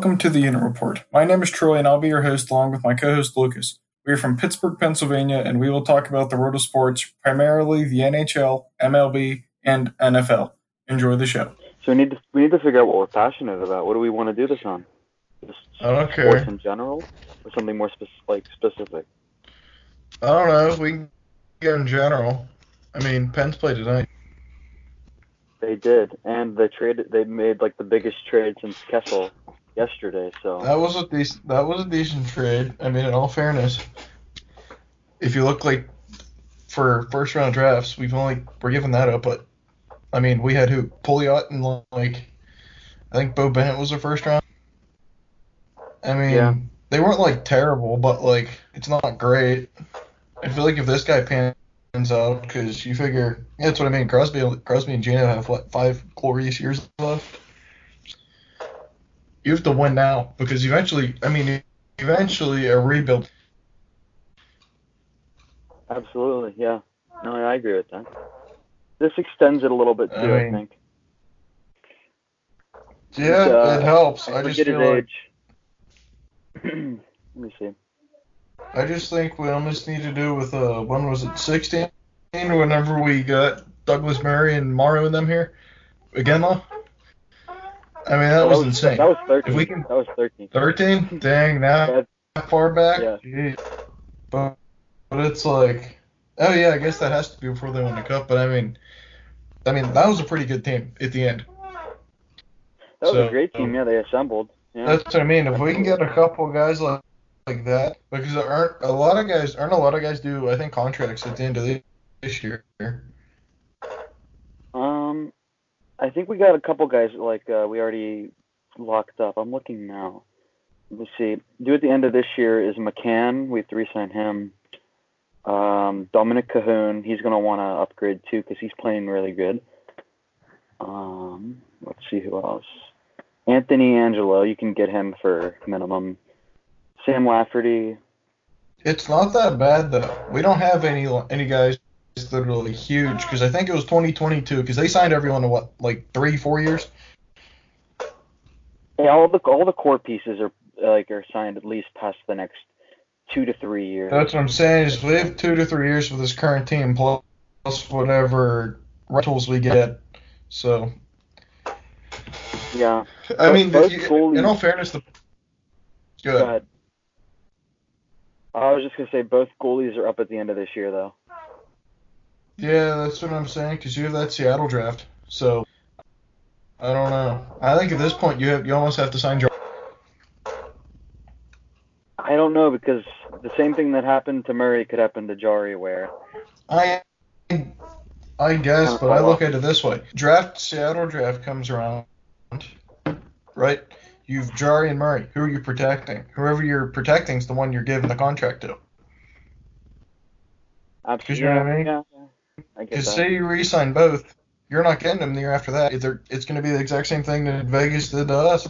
Welcome to the Unit Report. My name is Troy, and I'll be your host along with my co host Lucas. We are from Pittsburgh, Pennsylvania, and we will talk about the world of sports, primarily the NHL, MLB, and NFL. Enjoy the show. So we need to we need to figure out what we're passionate about. What do we want to do this on? Just I don't sports in general, or something more spec- like specific? I don't know. We can get in general. I mean, Pens played tonight. They did, and they traded. They made like the biggest trade since Kessel yesterday. So That was a decent. That was a decent trade. I mean, in all fairness, if you look like for first round drafts, we've only we're giving that up. But I mean, we had who Pouliot and like I think Beau Bennett was a first round. I mean, Yeah. they weren't like terrible, but like it's not great. I feel like if this guy pans out, because you figure yeah, that's what I mean. Crosby, Crosby and Gino have what five glorious years left. You have to win now because eventually, I mean, eventually a rebuild. absolutely, yeah. No, I agree with that. This extends it a little bit too. I I, think. Yeah, Uh, it helps. I forget just feel like age. Let me see. I just think we almost need to do with uh when was it 16? Whenever we got Douglas Murray and Morrow and them here again, though. I mean that was insane. That was thirteen. If we can- That was thirteen. 13? Dang, now That- that far back? Yeah. Jeez. But, but it's like, oh yeah, I guess that has to be before they won the cup. But I mean, I mean that was a pretty good team at the end. That was So- a great team. Yeah, they assembled. Yeah. That's what I mean. If we can get a couple guys like like that, because there aren't a lot of guys, aren't a lot of guys do I think contracts at the end of the- this year. I think we got a couple guys like uh, we already locked up. I'm looking now. Let me see. Due at the end of this year is McCann. We have to re-sign him. Um, Dominik Kahun. He's gonna want to upgrade too because he's playing really good. Um, let's see who else. Anthony Angello. You can get him for minimum. Sam Lafferty. It's not that bad though. We don't have any any guys that are really huge because I think it was 2022 because they signed everyone to what like three four years. Yeah, all the all the core pieces are like are signed at least past the next two to three years. That's what I'm saying is we have two to three years with this current team plus whatever rentals we get. So Yeah. I Both- mean, both you- goalies- in all fairness, the Go good. ahead. I was just gonna say both goalies are up at the end of this year, though. Yeah, that's what I'm saying because you have that Seattle draft. So I don't know. I think at this point you have you almost have to sign. Jar- I don't know because the same thing that happened to Murray could happen to Jarry, where I I guess, but I look at it this way: draft Seattle draft comes around, right? You've Jarry and Murray. Who are you protecting? Whoever you're protecting is the one you're giving the contract to. absolutely, You know I mean? yeah, yeah, I get Because that. say you re-sign both, you're not getting them the year after that. Either it's going to be the exact same thing that Vegas did to us.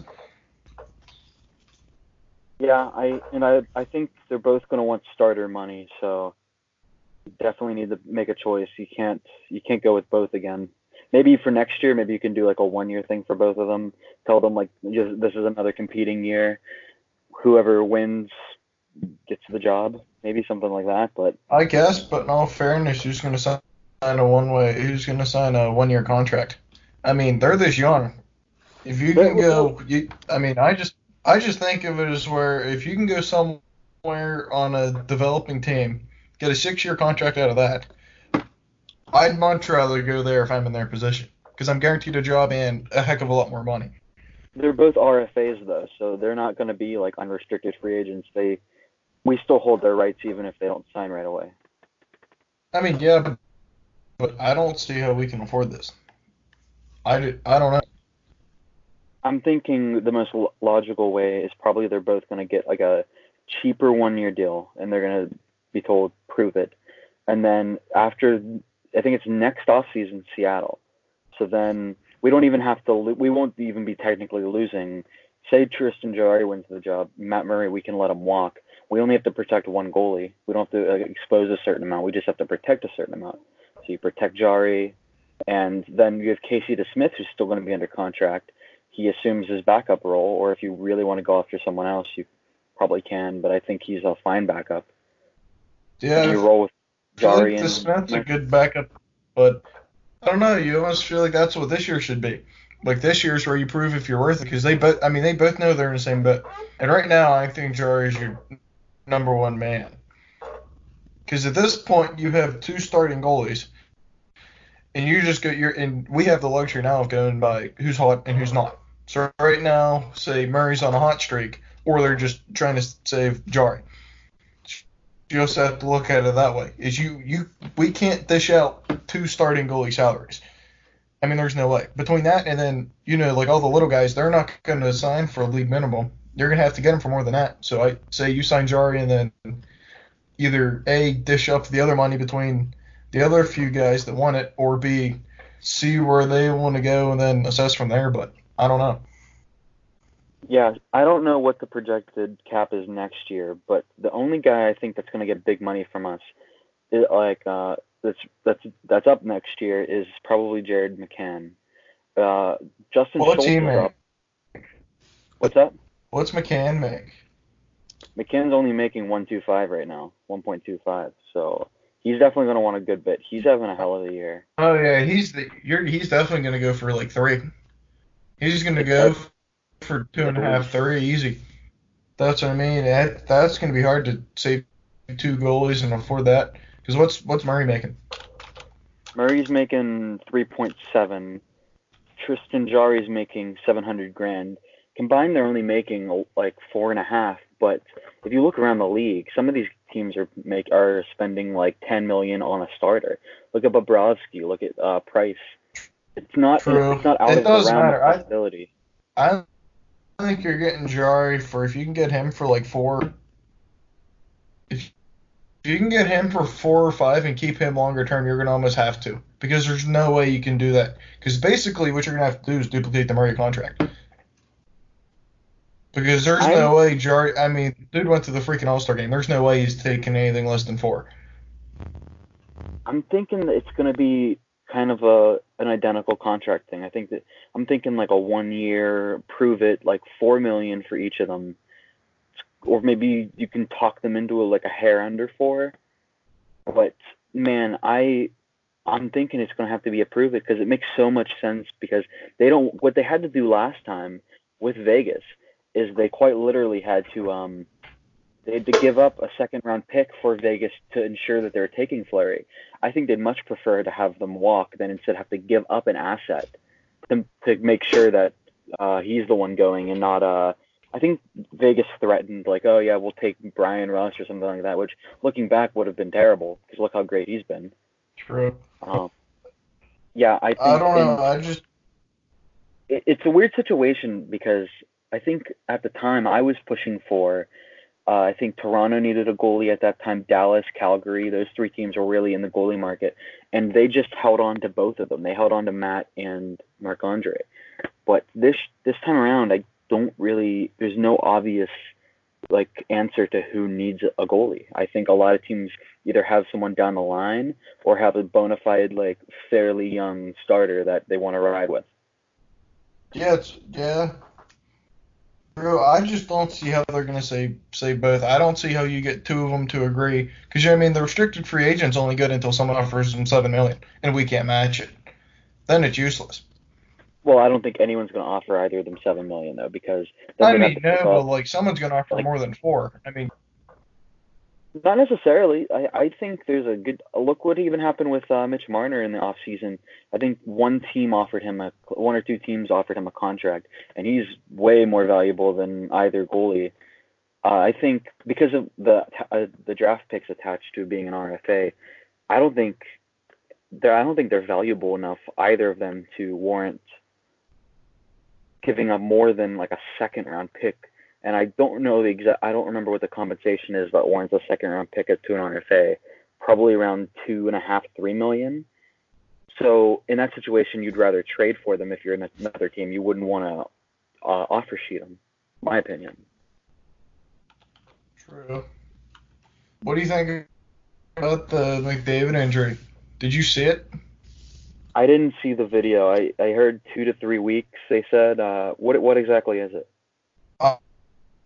Yeah, I and I I think they're both gonna want starter money, so you definitely need to make a choice. You can't you can't go with both again. Maybe for next year, maybe you can do like a one year thing for both of them. Tell them like just, this is another competing year. Whoever wins gets the job. Maybe something like that. But I guess, but in all fairness, you're just going to sign a one way? Who's going to sign a one year contract? I mean, they're this young. If you can go, you, I mean, I just, I just think of it as where if you can go somewhere on a developing team, get a six year contract out of that, I'd much rather go there if I'm in their position because I'm guaranteed a job and a heck of a lot more money. they're both RFAs though, so they're not going to be like unrestricted free agents. They we still hold their rights even if they don't sign right away. I mean, yeah, but, but I don't see how we can afford this. I, do- I don't know. I'm thinking the most logical way is probably they're both going to get like a cheaper one year deal and they're going to be told prove it. And then after I think it's next off season Seattle. So then we don't even have to we won't even be technically losing. Say Tristan Jarry wins the job, Matt Murray we can let him walk. We only have to protect one goalie. We don't have to uh, expose a certain amount. We just have to protect a certain amount. So you protect Jarry, and then you have Casey DeSmith, who's still going to be under contract. he assumes his backup role, or if you really want to go after someone else, you probably can. But I think he's a fine backup. Yeah, And you roll with Jarry and Smith's a good backup, but I don't know. You almost feel like that's what this year should be. Like this year's where you prove if you're worth it, because they both. I mean, they both know they're in the same boat. And right now, I think Jarry is your number one man. Because at this point, you have two starting goalies, and you just go. You're and we have the luxury now of going by who's hot and who's not. So right now, say Murray's on a hot streak, or they're just trying to save Jarry you also have to look at it that way. Is you you we can't dish out two starting goalie salaries. I mean, there's no way between that and then you know like all the little guys, they're not going to sign for a league minimum. You're going to have to get them for more than that. So I say you sign Jarry and then either a dish up the other money between the other few guys that want it, or b see where they want to go and then assess from there. But I don't know. Yeah, I don't know what the projected cap is next year, but the only guy I think that's going to get big money from us, is, like uh, that's that's that's up next year, is probably Jared McCann. Uh, Justin What's Schultz he make? up. What's that? What's McCann make? McCann's only making one two five right now, one point two five. So he's definitely going to want a good bit. He's having a hell of a year. Oh yeah, he's the you're he's definitely gonna go for like three. He's gonna go for two and a half, three easy. That's what I mean. That, that's gonna be hard to save two goalies and afford that. Because what's what's Murray making? Murray's making three point seven. Tristan Jarry's making seven hundred grand. Combined, they're only making like four and a half. But if you look around the league, some of these teams are make are spending like ten million on a starter. Look at Bobrovsky. Look at uh, Price. It's not True. it's not out It of the does realm matter. of I- possibility. I think you're getting Jarry for if you can get him for like four. If if you can get him for four or five and keep him longer term, you're gonna almost have to because there's no way you can do that. Because basically, what you're gonna have to do is duplicate the Murray contract. Because there's I- no way Jarry. I mean, dude went to the freaking All Star game. There's no way he's taking anything less than four. I'm thinking that it's going to be kind of a an identical contract thing. I think that I'm thinking like a one year prove it like four million for each of them, or maybe you can talk them into a, like a hair under four. But man, I I'm thinking it's going to have to be a prove it because it makes so much sense because they don't what they had to do last time with Vegas is they quite literally had to um they had to give up a second round pick for Vegas to ensure that they were taking Fleury. I think they'd much prefer to have them walk than instead have to give up an asset to, to make sure that uh, he's the one going and not uh I think Vegas threatened like oh yeah we'll take Bryan Rust or something like that which looking back would have been terrible because look how great he's been. True. Um, yeah, I think I don't in- know. I just it, it's a weird situation because I think at the time I was pushing for. Uh, I think Toronto needed a goalie at that time. Dallas, Calgary, those three teams were really in the goalie market, and they just held on to both of them. They held on to Matt and Marc Andre. But this this time around, I don't really. There's no obvious like answer to who needs a goalie. I think a lot of teams either have someone down the line or have a bona fide like fairly young starter that they want to ride with. Yeah, it's yeah. Bro, I just don't see how they're gonna say say both. I don't see how you get two of them to agree because you know, I mean the restricted free agent's only good until someone offers them seven million and we can't match it. Then it's useless. Well, I don't think anyone's going to offer either of them seven million though, because I mean, no, but like someone's gonna offer like- more than four. I mean, not necessarily. I, I think there's a good look what even happened with uh, Mitch Marner in the off season. I think one team offered him a one or two teams offered him a contract, and he's way more valuable than either goalie. Uh, I think because of the uh, the draft picks attached to being an RFA, I don't think they're I don't think they're valuable enough either of them to warrant giving up more than like a second round pick and I don't know the exact. I don't remember what the compensation is that warrants a second round pick at to an RFA. Probably around two and a half, three million. So in that situation, you'd rather trade for them if you're in another team. You wouldn't want to uh, offer sheet them. My opinion. true. What do you think about the McDavid injury? Did you see it? I didn't see the video. I, I heard two to three weeks. They said. Uh, what what exactly is it?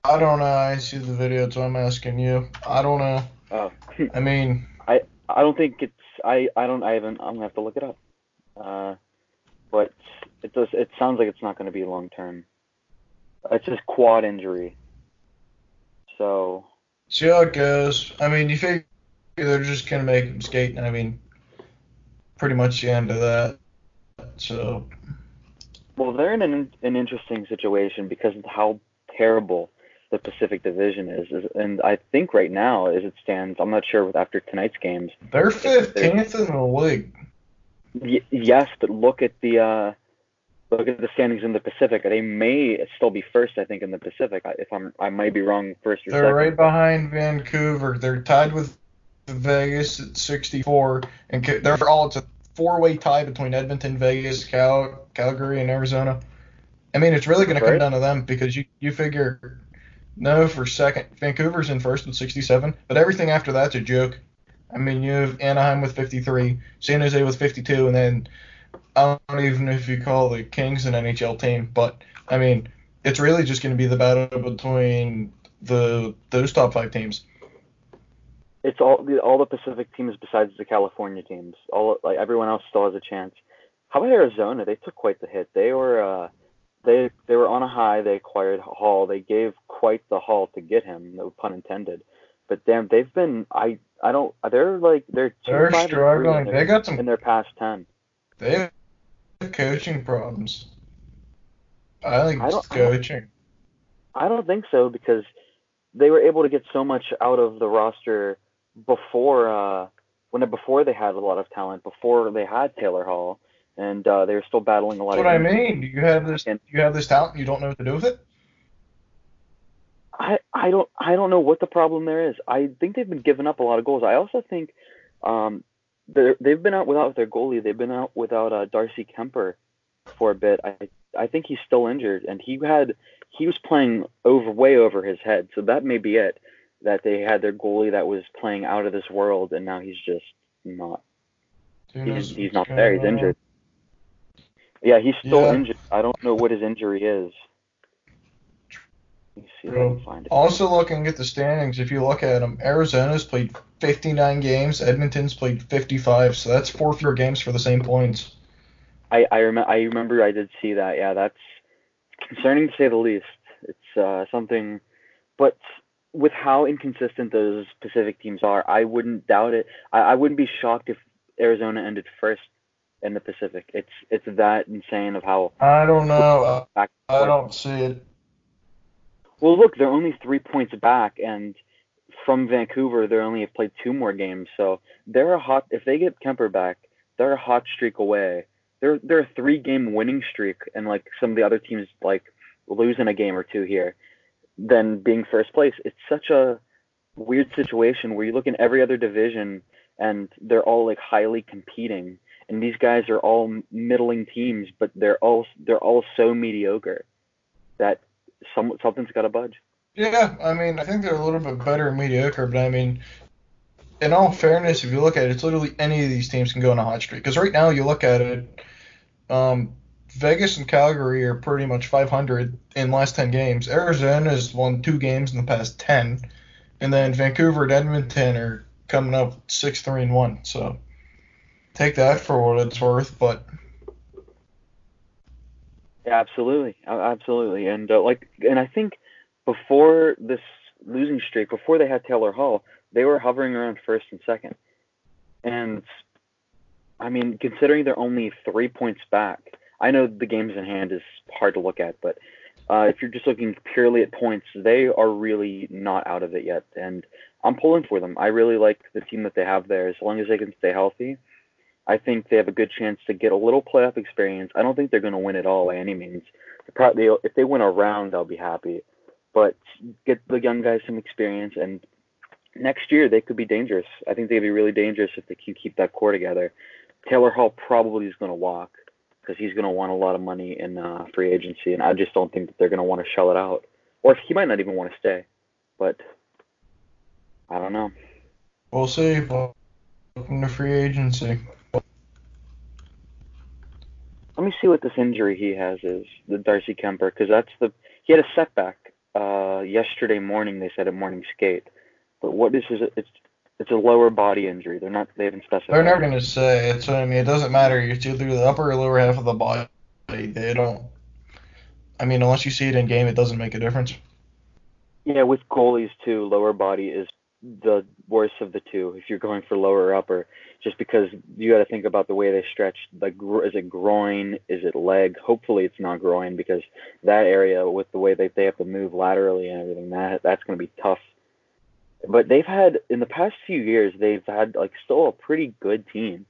I don't know. I see the video, so I'm asking you. I don't know. Oh, I mean, I I don't think it's. I I don't. I haven't. I'm gonna have to look it up. Uh, but it does. It sounds like it's not going to be long term. It's just quad injury. So see how it goes. I mean, you figure they're just gonna make him skate, and I mean, pretty much the end of that. So Well, they're in an, an interesting situation because of how terrible the Pacific Division is. is. And I think right now, as it stands, I'm not sure with after tonight's games. they're 15th in the league. Y- yes, but look at the uh, look at the standings in the Pacific. They may still be first, I think, in the Pacific. I- If I'm, I might be wrong, first or They're second. right behind Vancouver. They're tied with Vegas at 64, and they're all it's a four-way tie between Edmonton, Vegas, Cal, Calgary, and Arizona. I mean, it's really going to come down to them because you you figure no for second. Vancouver's in first with 67, but everything after that's a joke. I mean, you have Anaheim with 53, San Jose with 52, and then I don't even know if you call the Kings an NHL team, but I mean, it's really just going to be the battle between the those top five teams. it's all the all the Pacific teams besides the California teams. All like everyone else still has a chance. How about Arizona? They took quite the hit. They were uh, they they were on a high. They acquired Hall. They gave quite the haul to get him. No pun intended. But damn, they've been I I don't they're like they're They're five and three struggling. in They got some in their past ten. they have coaching problems. I think I it's don't- I don't- coaching. I don't think so because they were able to get so much out of the roster before uh when before they had a lot of talent before they had Taylor Hall and uh, they were still battling a lot That's of what I injuries. mean. You have this And- you have this talent and you don't know what to do with it? I I don't I don't know what the problem there is. I think they've been giving up a lot of goals. I also think um they're, they've been out without their goalie. They've been out without uh, Darcy Kuemper for a bit. I I think he's still injured, and he had he was playing over way over his head. So that may be it. That they had their goalie that was playing out of this world, and now he's just not. He's, he's not there. He's injured. Yeah, he's still Yeah. injured. I don't know what his injury is. Let me see if I can find it. Also, looking at the standings, if you look at them, Arizona's played 59 games, Edmonton's played 55, so that's four fewer games for the same points. I I, rem- I remember I did see that. Yeah, that's concerning to say the least. It's uh, something, but with how inconsistent those Pacific teams are, I wouldn't doubt it. I, I wouldn't be shocked if Arizona ended first in the Pacific. It's it's that insane of how I don't know. I, I don't see it. Well, look, they're only three points back, and from Vancouver, they only have played two more games. So they're a hot. If they get Kuemper back, they're a hot streak away. They're they're a three game winning streak, and like some of the other teams, like losing a game or two here, than being first place. It's such a weird situation where you look in every other division, and they're all like highly competing, and these guys are all middling teams, but they're all they're all so mediocre that some something's got to budge. Yeah, I mean, I think they're a little bit better and mediocre, but I mean, in all fairness, if you look at it, it's literally any of these teams can go on a hot streak. Because right now, you look at it, um, Vegas and Calgary are pretty much 500 in last 10 games. Arizona has won two games in the past 10, and then Vancouver and Edmonton are coming up 6 3 and 1. So take that for what it's worth, but absolutely, absolutely, and uh, like, and I think before this losing streak, before they had Taylor Hall, they were hovering around first and second, and I mean, considering they're only three points back, I know the games in hand is hard to look at, but uh, if you're just looking purely at points, they are really not out of it yet, and I'm pulling for them. I really like the team that they have there, as long as they can stay healthy. I think they have a good chance to get a little playoff experience. I don't think they're going to win it all by any means. Probably, if they win a round, I'll be happy. But get the young guys some experience, and next year they could be dangerous. I think they'd be really dangerous if they can keep that core together. Taylor Hall probably is going to walk because he's going to want a lot of money in uh, free agency, and I just don't think that they're going to want to shell it out. Or he might not even want to stay. But I don't know. we'll see. Welcome to free agency. Let me see what this injury he has is the Darcy Kuemper because that's the he had a setback uh, yesterday morning. They said at morning skate, but what is his? It's it's a lower body injury. They're not. They haven't specified. They're never going to say. It's what I mean. It doesn't matter. It's either the upper or lower half of the body. They don't. I mean, unless you see it in game, it doesn't make a difference. Yeah, with goalies too, lower body is the worst of the two. If you're going for lower upper, just because you got to think about the way they stretch. Like, is it groin? Is it leg? Hopefully, it's not groin because that area, with the way that they have to move laterally and everything, that that's going to be tough. But they've had in the past few years, they've had like still a pretty good team,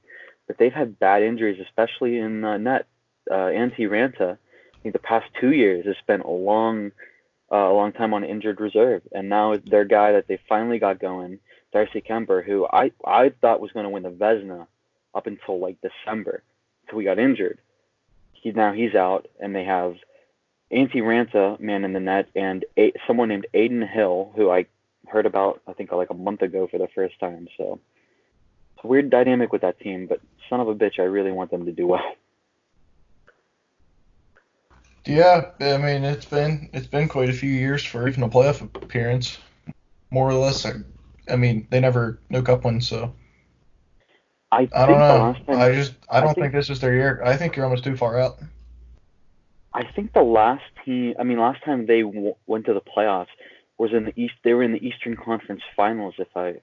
but they've had bad injuries, especially in uh, net. Uh, Antti Raanta, I think the past two years has spent a long uh, a long time on injured reserve, and now their guy that they finally got going, Darcy Kuemper, who I I thought was going to win the Vezina up until like December, until he got injured. He now he's out, and they have Antti Raanta, man in the net, and a, someone named Adin Hill, who I heard about I think like a month ago for the first time. So it's a weird dynamic with that team, but son of a bitch, I really want them to do well. Yeah, I mean it's been it's been quite a few years for even a playoff appearance, more or less. I, I mean they never no cup wins, so I, I don't know. I just I don't I think, think, this is their year. I think you're almost too far out. I think the last team, I mean, last time they w- went to the playoffs was in the East. They were in the Eastern Conference Finals, if I,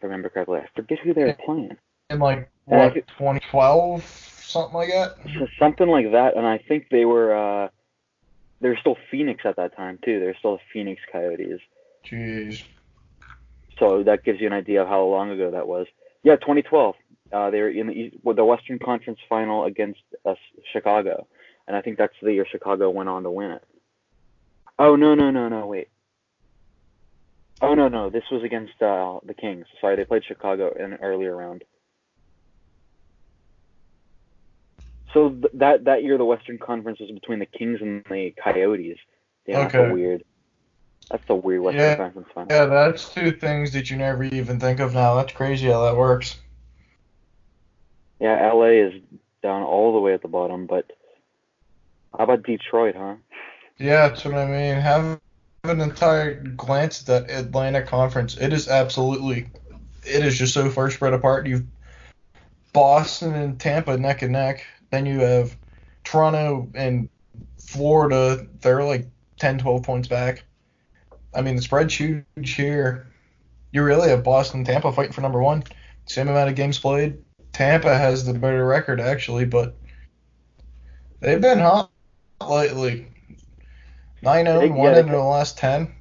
remember correctly. I forget who they were playing. In like what think- 2012, something like that. Something like that, and I think they were. uh they were still Phoenix at that time too. They were still the Phoenix Coyotes. Jeez. So that gives you an idea of how long ago that was. Yeah, 2012. Uh, they were in the East, the Western Conference Final against uh, Chicago, and I think that's the year Chicago went on to win it. Oh no no no no wait. Oh no no this was against uh, the Kings. Sorry, they played Chicago in an earlier round. So th- that that year the Western Conference was between the Kings and the Coyotes. Yeah, that's Okay. a weird. That's a weird Western Yeah. Conference final. Yeah, that's two things that you never even think of now. That's crazy how that works. Yeah, LA is down all the way at the bottom, but how about Detroit, huh? Yeah, that's what I mean. Have an entire glance at that Atlantic Conference. It is absolutely, it is just so far spread apart. You've Boston and Tampa neck and neck. Then you have Toronto and Florida. They're like 10, 12 points back. I mean, the spread's huge here. You really have Boston Tampa fighting for number one. Same amount of games played. Tampa has the better record, actually, but they've been hot lately. 9 0, 1 in the last 10.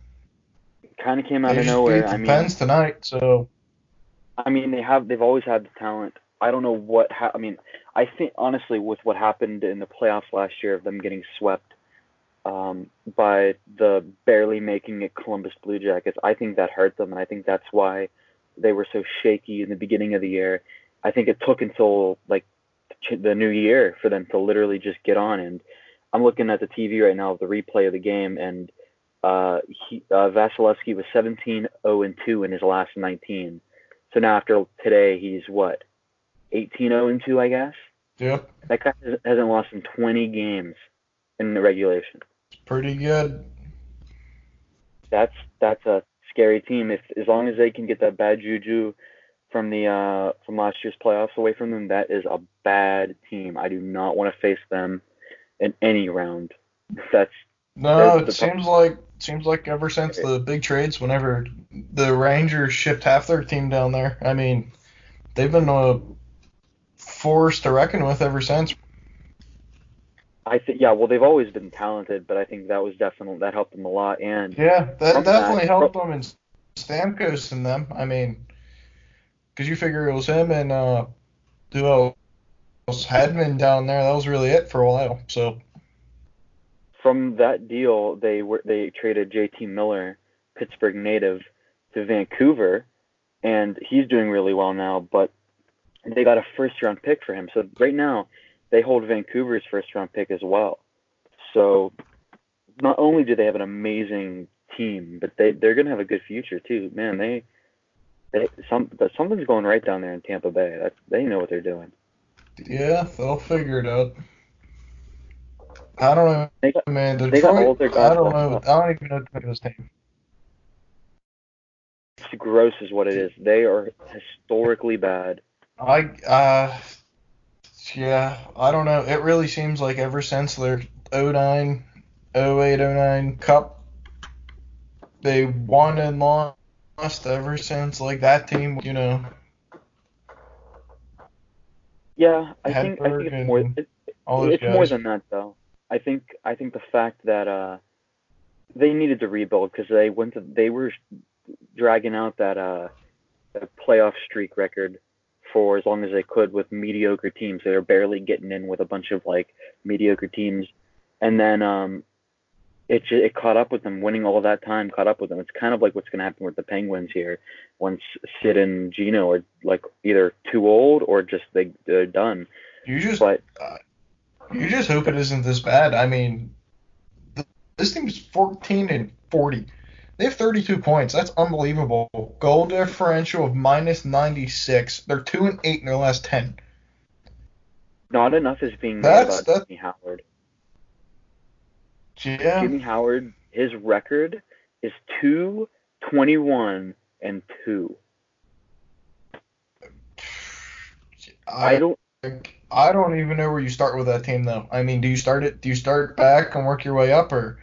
Kind of came out They of nowhere. beat the I mean, Pens tonight, so I mean, they have they've always had the talent. I don't know what ha- I mean. I think honestly, with what happened in the playoffs last year of them getting swept um, by the barely making it Columbus Blue Jackets, I think that hurt them, and I think that's why they were so shaky in the beginning of the year. I think it took until like the new year for them to literally just get on. And I'm looking at the TV right now of the replay of the game, and uh, he, uh, Vasilevskiy was 17 0 and 2 in his last 19. So now after today, he's what 18 0 and 2, I guess. yep, That guy has- hasn't lost in 20 games in the regulation. it's pretty good. That's that's a scary team. If as long as they can get that bad juju from the uh, from last year's playoffs away from them, that is a bad team. I do not want to face them in any round. That's No, That's it seems like seems like ever since the big trades, whenever the Rangers shipped half their team down there, I mean, they've been a force to reckon with ever since. I think yeah. Well, they've always been talented, but I think that was definitely that helped them a lot. And Yeah, that definitely that- helped them and Stamkos and them. I mean, because you figure it was him and uh, else? Hedman down there. That was really it for a while. So from that deal, they were they traded J.T. Miller, Pittsburgh native, to Vancouver, and he's doing really well now. But they got a first round pick for him. So right now, they hold Vancouver's first round pick as well. So not only do they have an amazing team, but they they're gonna have a good future too. Man, they they some something's going right down there in Tampa Bay. That's they know what they're doing. yeah, they'll figure it out. I don't know, They got- man. they got Detroit. guys I don't know. I don't even know this team. It's gross, is what it is. They are historically bad. I uh, yeah. I don't know. It really seems like ever since their 09, 08, 09 Cup, they won and lost ever since. Like that team, you know. Yeah, I think I think it's more. It, it's guys. more than that though. I think I think the fact that uh they needed to rebuild because they went to they were dragging out that uh that playoff streak record for as long as they could with mediocre teams. They were barely getting in with a bunch of like mediocre teams, and then um it it caught up with them. Winning all that time caught up with them. It's kind of like what's going to happen with the Penguins here once Sid and Gino are like either too old or just they they're done. You just But you just hope it isn't this bad. I mean, th- this team's 14 and 40. They have 32 points. That's unbelievable. Goal differential of minus 96. They're two and eight in their last 10. not enough is being made That's- about that's- Jimmy Howard. Yeah. Jimmy Howard, his record is two twenty one and two. I I don't. I don't even know where you start with that team though. I mean, do you start it? Do you start back and work your way up, or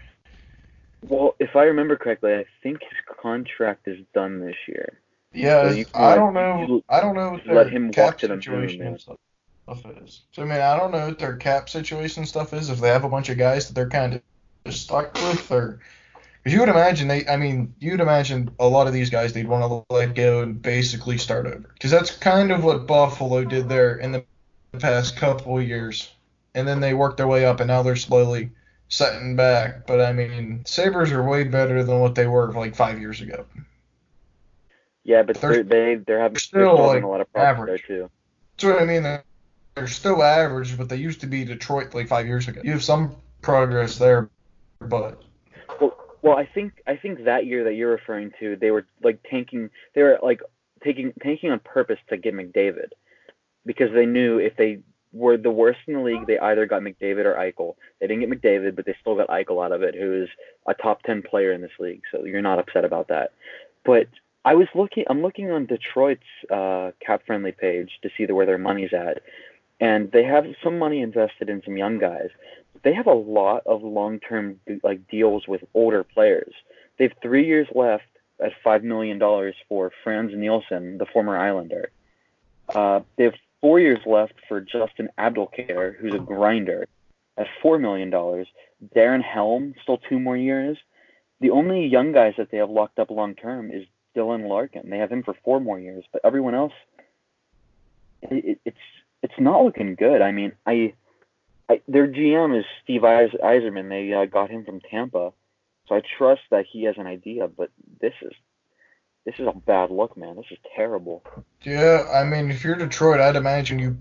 Well, if I remember correctly, I think his contract is done this year. yeah? So I don't know. you I don't know what let their him cap to the moon, situation and stuff stuff is. So I mean, I don't know what their cap situation stuff is. If they have a bunch of guys that they're kind of stuck with, or because you would imagine they. I mean, you'd imagine a lot of these guys they'd want to let go and basically start over. Because that's kind of what Buffalo did there in the past couple of years, and then they worked their way up, and now they're slowly setting back. But I mean, Sabres are way better than what they were like five years ago. Yeah, but They're- they're, they they're having still, they're like, a lot of problems average. there too. That's what I mean. They're, they're still average, but they used to be Detroit like five years ago. You have some progress there, but Well, I think I think that year that you're referring to, they were like tanking. They were like taking tanking on purpose to get McDavid, because they knew if they were the worst in the league, they either got McDavid or Eichel. They didn't get McDavid, but they still got Eichel out of it, who is a top ten player in this league. So you're not upset about that. But I was looking. I'm looking on Detroit's uh, cap friendly page to see the, where their money's at, and they have some money invested in some young guys they have a lot of long-term like deals with older players. They have three years left at five million dollars for Frans Nielsen, the former Islander. Uh, they have four years left for Justin Abdelkader, who's a grinder, at four million dollars. Darren Helm, still two more years. The only young guys that they have locked up long-term is Dylan Larkin. They have him for four more years, but everyone else, it, it, it's it's not looking good. I mean, I I, their GM is Steve Eis- Yzerman. They uh, got him from Tampa, so I trust that he has an idea. But this is this is a bad look, man. This is terrible. yeah, I mean, if you're Detroit, I'd imagine you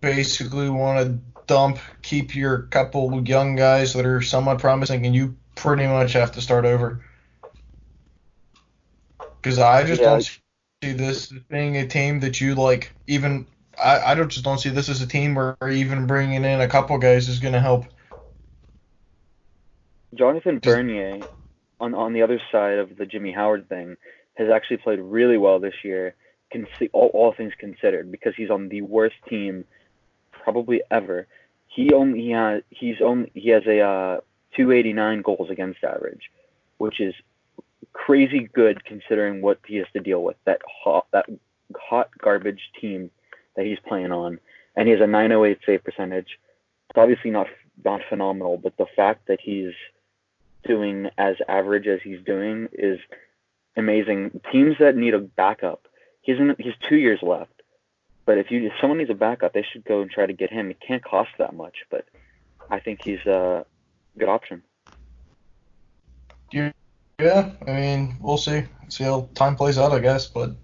basically want to dump, keep your couple young guys that are somewhat promising, and you pretty much have to start over. Because I just Yeah. don't see this as being a team that you like even. I, I don't just don't see this as a team where even bringing in a couple guys is going to help. Jonathan Bernier, on on the other side of the Jimmy Howard thing, has actually played really well this year, all, all things considered, because he's on the worst team probably ever. He only he has he's only he has a uh, 289 goals against average, which is crazy good considering what he has to deal with. That hot that hot garbage team that he's playing on, and he has a 908 save percentage. It's obviously not not phenomenal, but the fact that he's doing as average as he's doing is amazing. Teams that need a backup, he's in, he's two years left. But if you if someone needs a backup, they should go and try to get him. It can't cost that much, but I think he's a good option. Yeah, I mean, we'll see. See how time plays out, I guess. But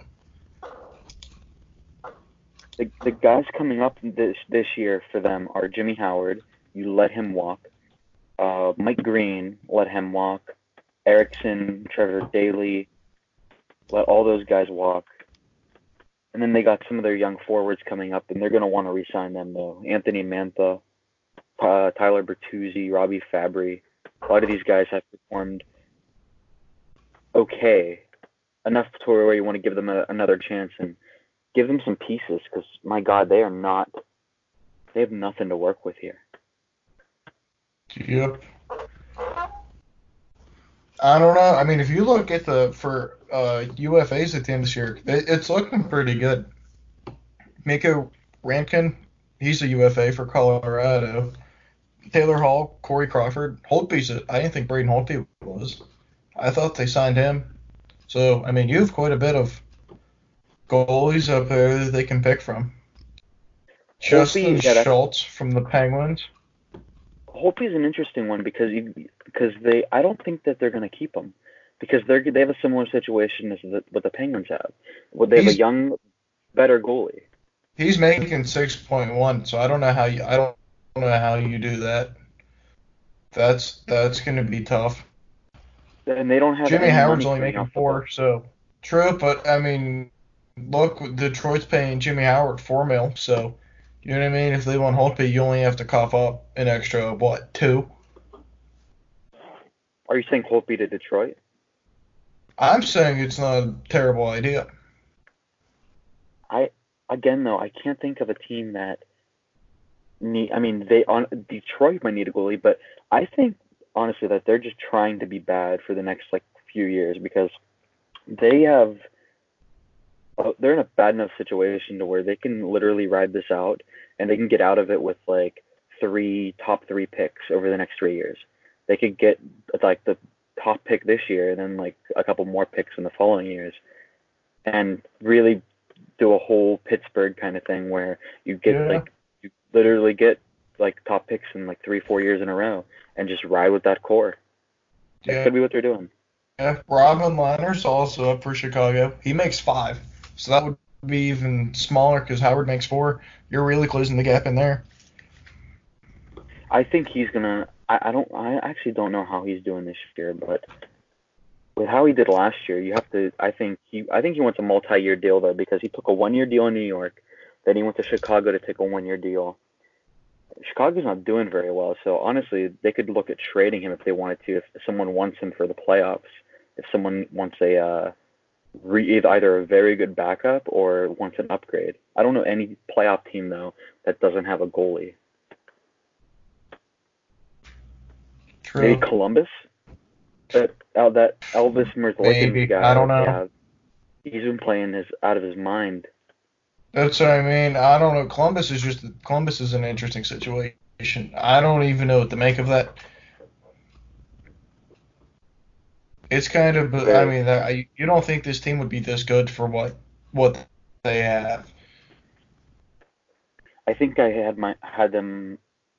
The the guys coming up this this year for them are Jimmy Howard. You let him walk. Uh, Mike Green, let him walk. Ericsson, Trevor Daley, let all those guys walk. And then they got some of their young forwards coming up, and they're going to want to re-sign them though. Anthony Mantha. uh, Tyler Bertuzzi, Robby Fabbri. A lot of these guys have performed okay, enough to where you want to give them a, another chance and give them some pieces because my God, they are not. They have nothing to work with here. Yep. I don't know. I mean, if you look at the for uh, UFAs at the end of this year, it, it's looking pretty good. Miko Rankin, he's a UFA for Colorado. Taylor Hall, Corey Crawford, Holtby's. A, I didn't think Braden Holtby was. I thought they signed him. So I mean, you have quite a bit of goalies up there that they can pick from. Justin yeah, Schultz from the Penguins. Holtby's an interesting one because you because they I don't think that they're going to keep him because they're they have a similar situation as the, what the Penguins have. Well, they have a young, better goalie. He's making six point one, so I don't know how you I don't know how you do that. That's that's gonna be tough. And they don't have Jimmy Howard's only making four, so true. But I mean, look, Detroit's paying Jimmy Howard four mil, so you know what I mean. If they want Holtby, you only have to cough up an extra what two? Are you saying Holtby to Detroit? I'm saying it's not a terrible idea. I again, though, I can't think of a team that need. I mean, they on Detroit might need a goalie, but I think honestly that they're just trying to be bad for the next like few years because they have. uh, They're in a bad enough situation to where they can literally ride this out and they can get out of it with like three top three picks over the next three years. They could get like the top pick this year and then like a couple more picks in the following years and really do a whole Pittsburgh kind of thing where you get Yeah. like you literally get like top picks in like three, four years in a row and just ride with that core. That Yeah, could be what they're doing. yeah. Robin Lehner's also up for Chicago. He makes five, so that would be even smaller because Howard makes four. You're really closing the gap in there. I think he's gonna. I, I don't. I actually don't know how he's doing this year, but with how he did last year, you have to. I think he. I think he wants a multi-year deal though because he took a one-year deal in New York, then he went to Chicago to take a one-year deal. Chicago's not doing very well, so honestly, they could look at trading him if they wanted to. If someone wants him for the playoffs, if someone wants a uh, re- either a very good backup or wants an upgrade. I don't know any playoff team though that doesn't have a goalie. True. Maybe Columbus. That uh, that Elvis Maybe. Merzlikins guy. I don't know. Yeah, he's been playing his out of his mind. That's what I mean. I don't know. Columbus is just Columbus is an interesting situation. I don't even know what to make of that. It's kind of. I mean, I, you don't think this team would be this good for what what they have? I think I had my had them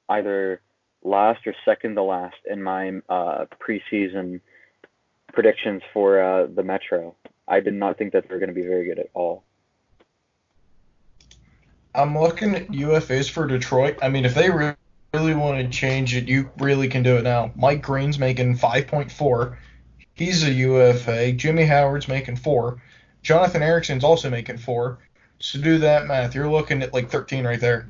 either last or second to last in my uh, preseason predictions for uh, the Metro. I did not think that they were going to be very good at all. I'm looking at UFAs for Detroit. I mean, if they re- really want to change it, you really can do it now. Mike Green's making 5.4. He's a UFA. Jimmy Howard's making four. Jonathan Ericsson's also making four. So do that math. You're looking at like 13 right there.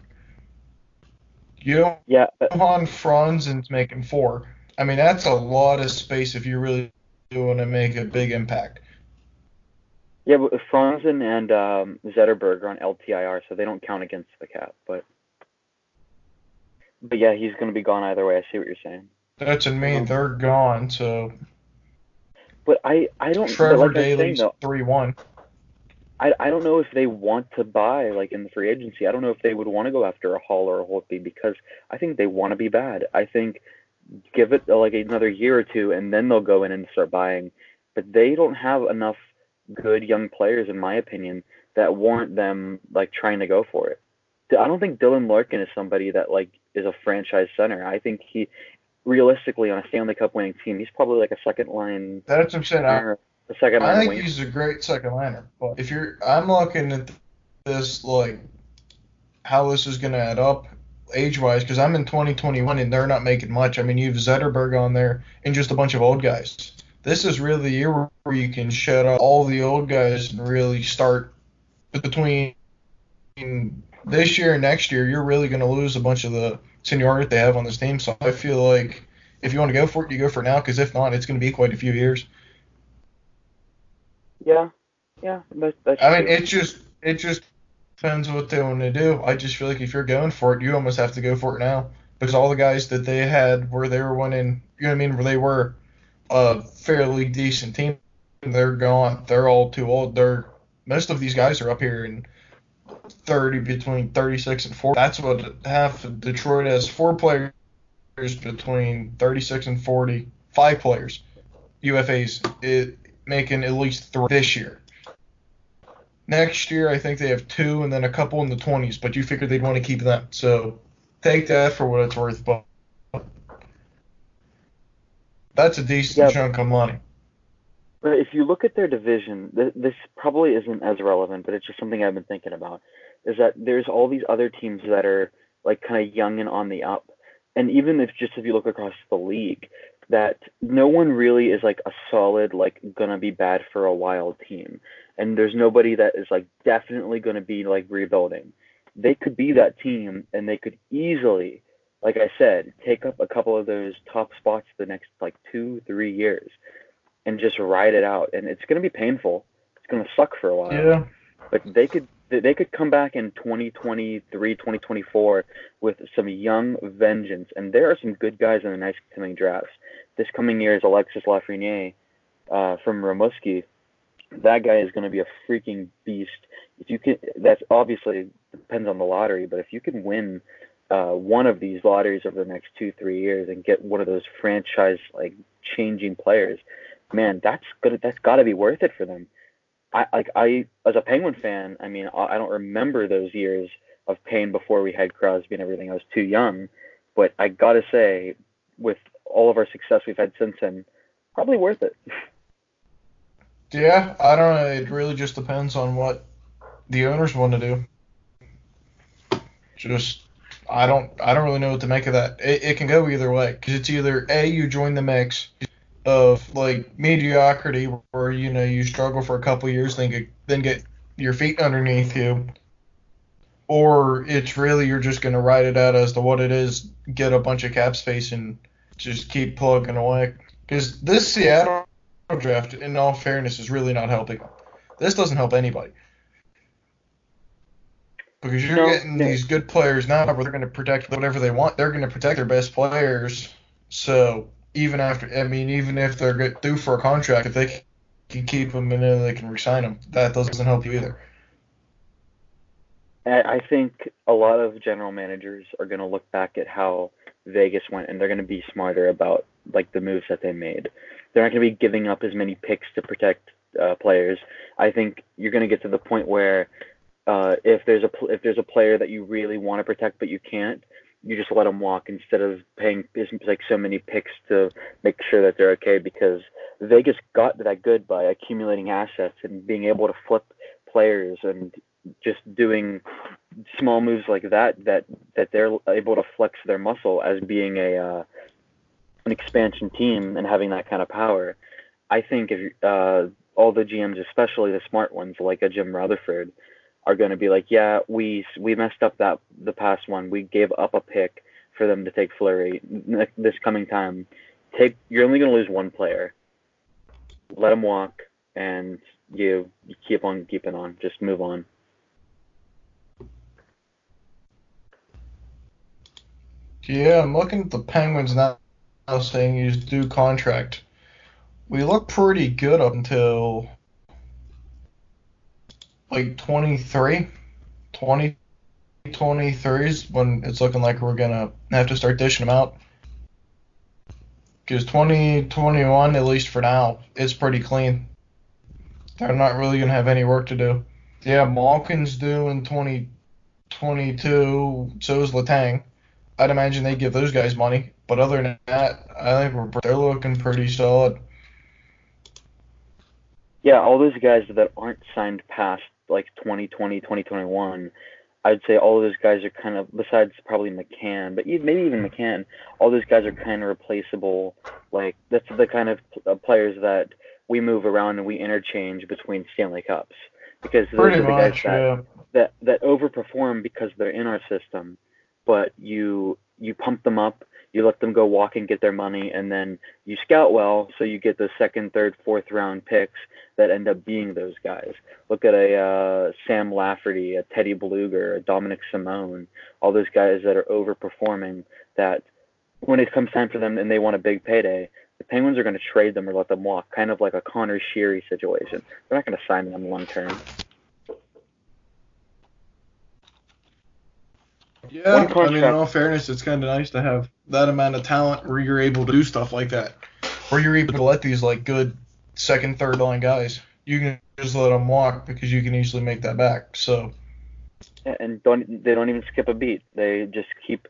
You know, Yeah, uh, Johan Franzen's making four. I mean, that's a lot of space if you really want to make a big impact. yeah, but Franzen and um, Zetterberg are on LTIR, so they don't count against the cap. But but yeah, he's going to be gone either way. I see what you're saying. That's doesn't mean they're gone. So But I I don't. Trevor like Daley's though, 3 1. I, I don't know if they want to buy like in the free agency. I don't know if they would want to go after a Hall or a Holtby because I think they want to be bad. I think give it like another year or two and then they'll go in and start buying. But they don't have enough good young players, in my opinion, that warrant them like trying to go for it. I don't think Dylan Larkin is somebody that like is a franchise center. I think he realistically on a Stanley Cup winning team, he's probably like a second line That's what I'm saying. I, a second I think wing. he's a great second liner. But if you're, I'm looking at this like how this is going to add up age wise because I'm in 2021 and they're not making much. I mean, you have Zetterberg on there and just a bunch of old guys. This is really the year where you can shut up all the old guys and really start between this year and next year. You're really going to lose a bunch of the seniority they have on this team. So I feel like if you want to go for it, you go for it now. Because if not, it's going to be quite a few years. Yeah, yeah. That's I mean, true. it just it just depends what they want to do. I just feel like if you're going for it, you almost have to go for it now because all the guys that they had where they were winning, you know what I mean, where they were a fairly decent team, they're gone. They're all too old. They're most of these guys are up here in 30 between 36 and 40. That's what half of Detroit has. Four players between 36 and 40. Five players, UFAs, it, making at least three this year. Next year, I think they have two and then a couple in the 20s, but you figured they'd want to keep them. So take that for what it's worth. But that's a decent Yeah. chunk of money. But if you look at their division, th- this probably isn't as relevant, but it's just something I've been thinking about. Is that there's all these other teams that are like kind of young and on the up, and even if just if you look across the league, that no one really is like a solid like gonna be bad for a while team, and there's nobody that is like definitely gonna be like rebuilding. They could be that team, and they could easily, like I said, take up a couple of those top spots the next like two, three years and just ride it out. And it's to be painful. It's to suck for a while. Yeah. But they could they could come back in 2023, 2024 with some young vengeance. And there are some good guys in the next coming drafts. This coming year is Alexis Lafreniere uh, from Rimouski. That guy is going to be a freaking beast. If you can, that's obviously depends on the lottery. But if you can win uh, one of these lotteries over the next two, three years and get one of those franchise like changing players, man, that's good. That's got to be worth it for them. I like I as a Penguin fan. I mean, I don't remember those years of pain before we had Crosby and everything. I was too young, but I gotta say, with all of our success we've had since then, probably worth it. Yeah, I don't know. It really just depends on what the owners want to do. Just, I don't, I don't really know what to make of that. It, it can go either way because it's either a you join the mix of like mediocrity where you know you struggle for a couple years, then get then get your feet underneath you, or it's really you're just gonna ride it out as to what it is, get a bunch of cap space and just keep plugging away. Because this Seattle draft, in all fairness, is really not helping. This doesn't help anybody. Because you're No, getting these good players now where they're going to protect whatever they want. They're going to protect their best players. So even after, I mean, even if they're get due for a contract, if they can keep them and then they can resign them, that doesn't help you either. I think a lot of general managers are going to look back at how Vegas went, and they're going to be smarter about like the moves that they made. They're not going to be giving up as many picks to protect uh, players. I think you're going to get to the point where uh, if there's a if there's a player that you really want to protect but you can't, you just let them walk instead of paying like so many picks to make sure that they're okay. Because Vegas got that good by accumulating assets and being able to flip players and just doing small moves like that that that they're able to flex their muscle as being a uh, an expansion team and having that kind of power. I think if uh, all the GMs, especially the smart ones like a Jim Rutherford, are going to be like, yeah, we we messed up that the past one. We gave up a pick for them to take Fleury this coming time. Take you're only going to lose one player. Let him walk, and you, you keep on keeping on. Just move on. Yeah, I'm looking at the Penguins now, now saying he's due contract. We look pretty good up until like 23, 2023 is when it's looking like we're gonna have to start dishing them out. Because 2021, at least for now, it's pretty clean. They're not really gonna have any work to do. Yeah, Malkin's due in 2022. So is Letang. I'd imagine they give those guys money. But other than that, I think we're they're looking pretty solid. Yeah, all those guys that aren't signed past like 2020, 2021, I'd say all those guys are kind of, besides probably McCann, but e- maybe even McCann, all those guys are kind of replaceable. Like, that's the kind of uh, players that we move around and we interchange between Stanley Cups. Because those Pretty are the guys that, yeah. that, that overperform because they're in our system, but you you pump them up, you let them go walk and get their money, and then you scout well, so you get the second, third, fourth round picks that end up being those guys. Look at a uh, Sam Lafferty, a Teddy Blueger, a Dominik Simon, all those guys that are overperforming. That when it comes time for them and they want a big payday, the Penguins are going to trade them or let them walk, kind of like a Conor Sheary situation. They're not going to sign them long term. Yeah, I mean, in all fairness, it's kind of nice to have that amount of talent where you're able to do stuff like that, where you're able to let these like good second, third line guys. You can just let them walk because you can easily make that back. So. And don't they don't even skip a beat. They just keep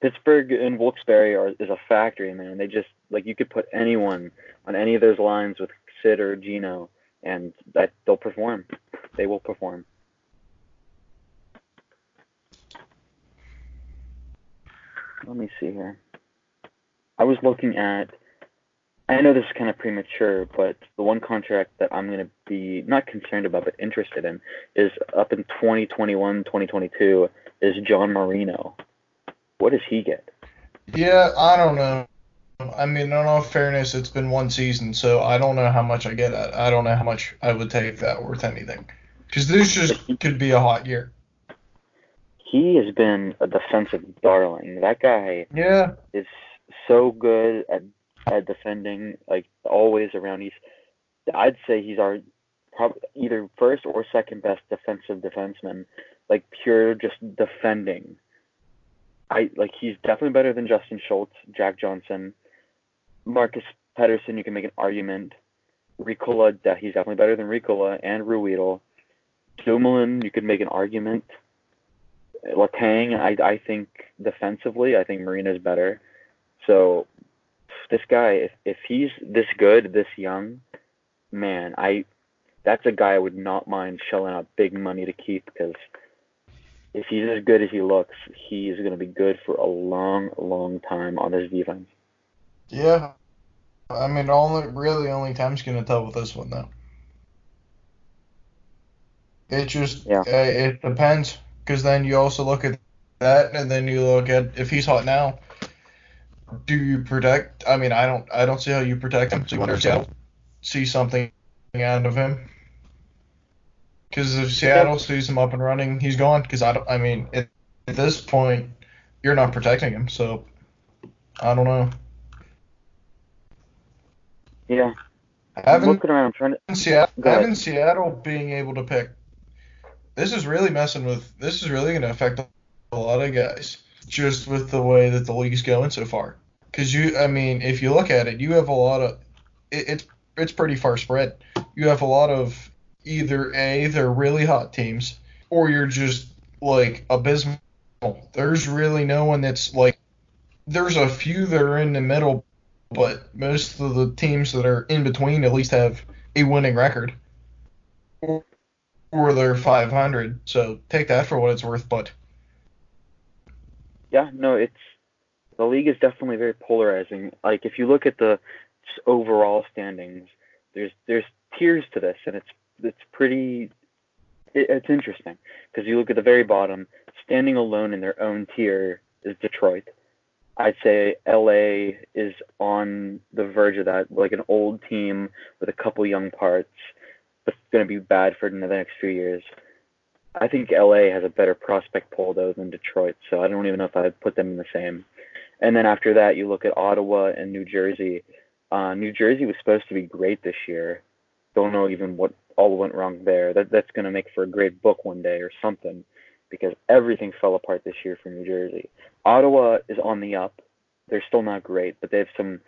Pittsburgh and Wilkes-Barre are is a factory, man. They just like you could put anyone on any of those lines with Sid or Gino, and that they'll perform. They will perform. Let me see here. I was looking at. I know this is kind of premature, but the one contract that I'm going to be not concerned about but interested in is up in 2021, 2022 is John Marino. What does he get? Yeah, I don't know. I mean, in all fairness, it's been one season, so I don't know how much I get at. I don't know how much I would take that worth anything. Because this just could be a hot year. He has been a defensive darling. That guy yeah. is so good at at defending, like always around. He's, I'd say he's our probably either first or second best defensive defenseman, like pure just defending. I like he's definitely better than Justin Schultz, Jack Johnson, Marcus Pettersson. You can make an argument. Riikola, he's definitely better than Riikola and Ruhwedel. Dumoulin, you could make an argument. Letang, I I think defensively, I think Marino's better. So this guy, if if he's this good, this young, man, I that's a guy I would not mind shelling out big money to keep because if he's as good as he looks, he is going to be good for a long, long time on this defense. Yeah, I mean, only really only time's going to tell with this one though. It just yeah. Uh, it depends because then you also look at that, and then you look at if he's hot now. Do you protect? I mean, I don't. I don't see how you protect him. So you want to see something out of him. Because if Seattle sees him up and running, he's gone. Because I don't. I mean, at, at this point, you're not protecting him. So I don't know. Yeah. Having, I'm looking around. I'm trying to. Seattle, having Seattle being able to pick this is really messing with. This is really going to affect a lot of guys just with the way that the league's going so far. Because you, I mean, if you look at it, you have a lot of. It, it's it's pretty far spread. You have a lot of either a they're really hot teams or you're just like abysmal. There's really no one that's like. There's a few that are in the middle, but most of the teams that are in between at least have a winning record or they're 500. So take that for what it's worth. But yeah, no, it's the league is definitely very polarizing. Like if you look at the overall standings, there's there's tiers to this, and it's it's pretty it, it's interesting because you look at the very bottom, standing alone in their own tier is Detroit. I'd say LA is on the verge of that, like an old team with a couple young parts going to be bad for the next few years. I think LA has a better prospect pool though than Detroit, so I don't even know if I'd put them in the same. And then after that, you look at Ottawa and New Jersey. Uh, New Jersey was supposed to be great this year. Don't know even what all went wrong there. That that's going to make for a great book one day or something, because everything fell apart this year for New Jersey. Ottawa is on the up. They're still not great, but they have some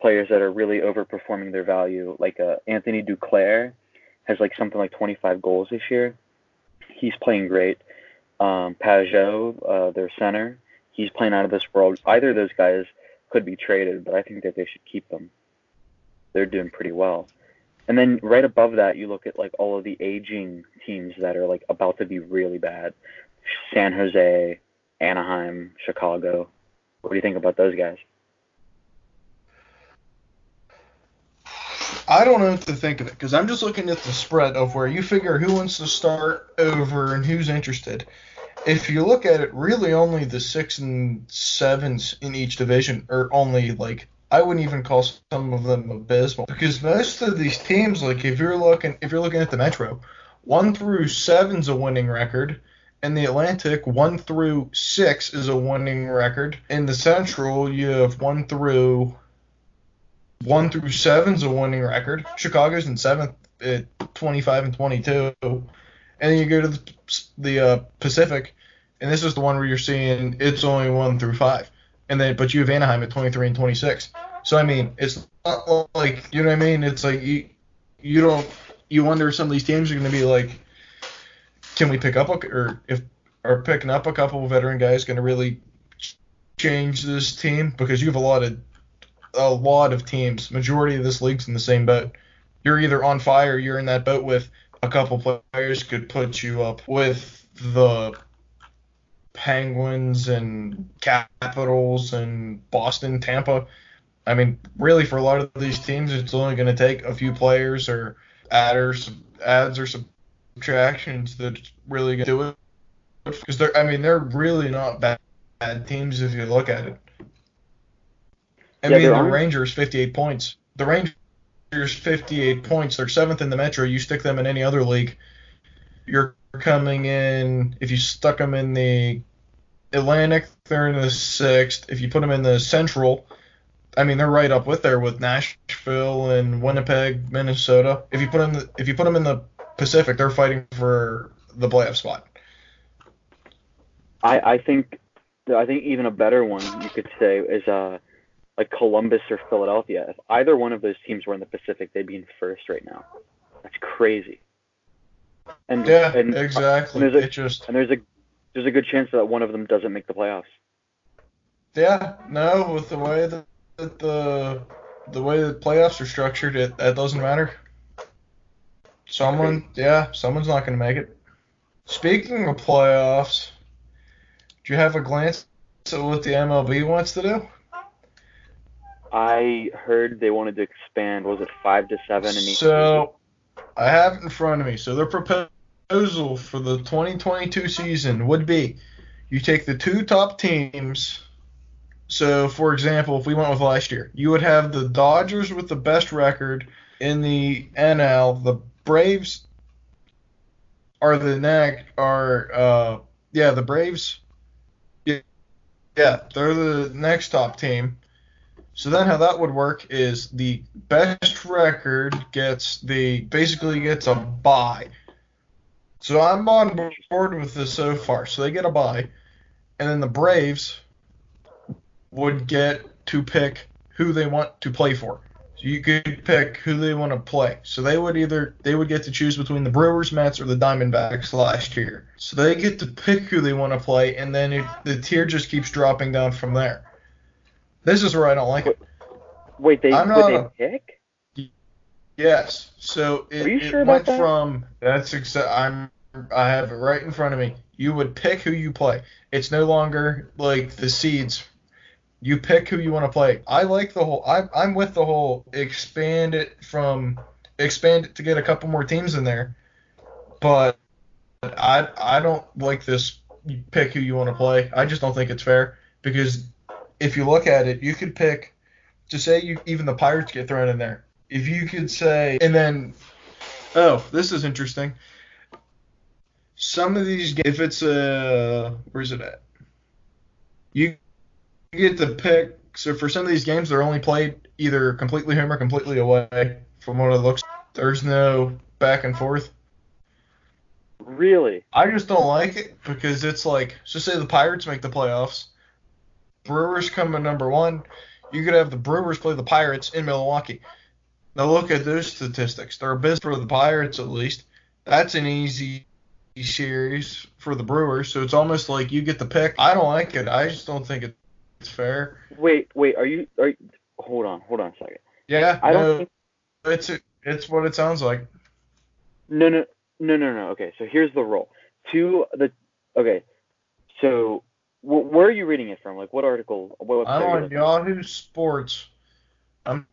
players that are really overperforming their value, like uh, Anthony Duclair has like something like 25 goals this year. He's playing great. Um, Pageau, uh, their center, he's playing out of this world. Either of those guys could be traded, but I think that they should keep them. They're doing pretty well. And then right above that, you look at like all of the aging teams that are like about to be really bad. San Jose, Anaheim, Chicago. What do you think about those guys? I don't know what to think of it because I'm just looking at the spread of where you figure who wants to start over and who's interested. if you look at it, really only the six and sevens in each division are only like I wouldn't even call some of them abysmal because most of these teams, like if you're looking if you're looking at the Metro, one through seven's a winning record. In the Atlantic, one through six is a winning record. In the Central, you have one through one through seven's a winning record. Chicago's in seventh at 25 and 22. And then you go to the, the uh, Pacific, and this is the one where you're seeing it's only one through five. And then, but you have Anaheim at 23 and 26. So I mean, it's not like you know what I mean. It's like you you don't you wonder if some of these teams are going to be like, can we pick up a, or if are picking up a couple of veteran guys going to really change this team because you have a lot of a lot of teams. Majority of this league's in the same boat. You're either on fire, you're in that boat with a couple players could put you up with the Penguins and Capitals and Boston, Tampa. I mean, really, for a lot of these teams, it's only going to take a few players or adders, adds or subtractions that really do it. Because they're, I mean, they're really not bad, bad teams if you look at it. I yeah, mean, the Rangers 58 points. The Rangers 58 points. They're seventh in the Metro. You stick them in any other league, you're coming in. If you stuck them in the Atlantic, they're in the sixth. If you put them in the Central, I mean, they're right up with there with Nashville and Winnipeg, Minnesota. If you put them, the, if you put them in the Pacific, they're fighting for the playoff spot. I I think I think even a better one you could say is uh like Columbus or Philadelphia. If either one of those teams were in the Pacific, they'd be in first right now. That's crazy. And yeah, and, exactly. And there's, a, just... and there's a there's a good chance that one of them doesn't make the playoffs. Yeah, no, with the way that the the way the playoffs are structured, it that doesn't matter. Someone, yeah, someone's not going to make it. Speaking of playoffs, do you have a glance at what the MLB wants to do? I heard they wanted to expand. Was it five to seven? In so I have it in front of me. So their proposal for the 2022 season would be you take the two top teams. So, for example, if we went with last year, you would have the Dodgers with the best record in the NL. The Braves are the next. Are uh, yeah, the Braves. Yeah, yeah, they're the next top team. So then how that would work is the best record gets the basically gets a buy. So I'm on board with this so far. So they get a buy, and then the Braves would get to pick who they want to play for. So you could pick who they want to play. So they would either they would get to choose between the Brewers, Mets, or the Diamondbacks last year. So they get to pick who they want to play, and then it, the tier just keeps dropping down from there. This is where I don't like it. Wait, they I'm not, they pick? Yes. So it, Are you it sure went that? from that's exa- I'm I have it right in front of me. You would pick who you play. It's no longer like the seeds. You pick who you want to play. I like the whole. I, I'm with the whole expand it from expand it to get a couple more teams in there. But I I don't like this. You pick who you want to play. I just don't think it's fair because if you look at it, you could pick to say you even the Pirates get thrown in there. If you could say and then oh, this is interesting. Some of these if it's a where's it at? You get to pick so for some of these games they're only played either completely home or completely away from what it looks there's no back and forth. Really? I just don't like it because it's like so say the Pirates make the playoffs Brewers come in number one. You could have the Brewers play the Pirates in Milwaukee. Now look at those statistics. They're a bit for the Pirates at least. That's an easy series for the Brewers. So it's almost like you get the pick. I don't like it. I just don't think it's fair. Wait, wait. Are you? Are you, hold on, hold on a second. Yeah, I don't. Think, it's it's what it sounds like. No, no, no, no, no. Okay, so here's the rule. To the okay, so where are you reading it from? Like what article? What I'm on Yahoo Sports. I'm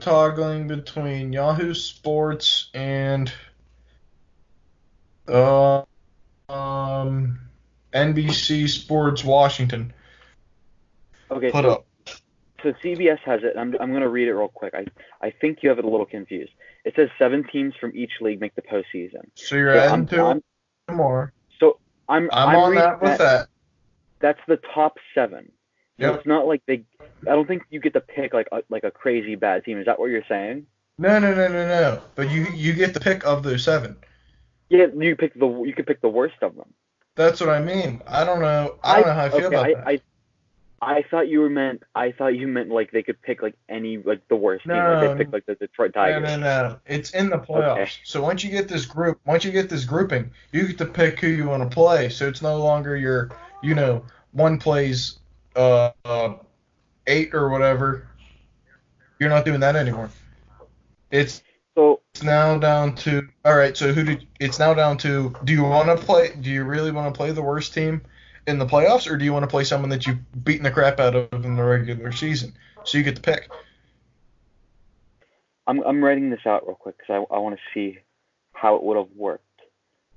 toggling between Yahoo Sports and uh, um NBC Sports Washington Okay, put so, up. so CBS has it. I'm I'm going to read it real quick. I I think you have it a little confused. It says seven teams from each league make the postseason. So you're So adding I'm, two I'm, more. so I'm I'm, on that with that. That's the top seven. So Yep. It's not like they. I don't think you get to pick like a, like a crazy bad team. Is that what you're saying? No, no, no, no, no. But you you get the pick of those seven. Yeah, you pick the you could pick the worst of them. That's what I mean. I don't know. I don't know how I feel okay, about I, that. I I thought you were meant. I thought you meant like they could pick like any like the worst team. Like No. they pick like the Detroit No, no, no. It's in the playoffs. Okay. So once you get this group, once you get this grouping, you get to pick who you want to play. So it's no longer your, you know, one plays uh, uh eight or whatever. You're not doing that anymore. It's So it's now down to all right. So who did? It's now down to do you want to play? Do you really want to play the worst team in the playoffs, or do you want to play someone that you've beaten the crap out of in the regular season? So you get to pick. I'm I'm writing this out real quick because I I want to see how it would have worked.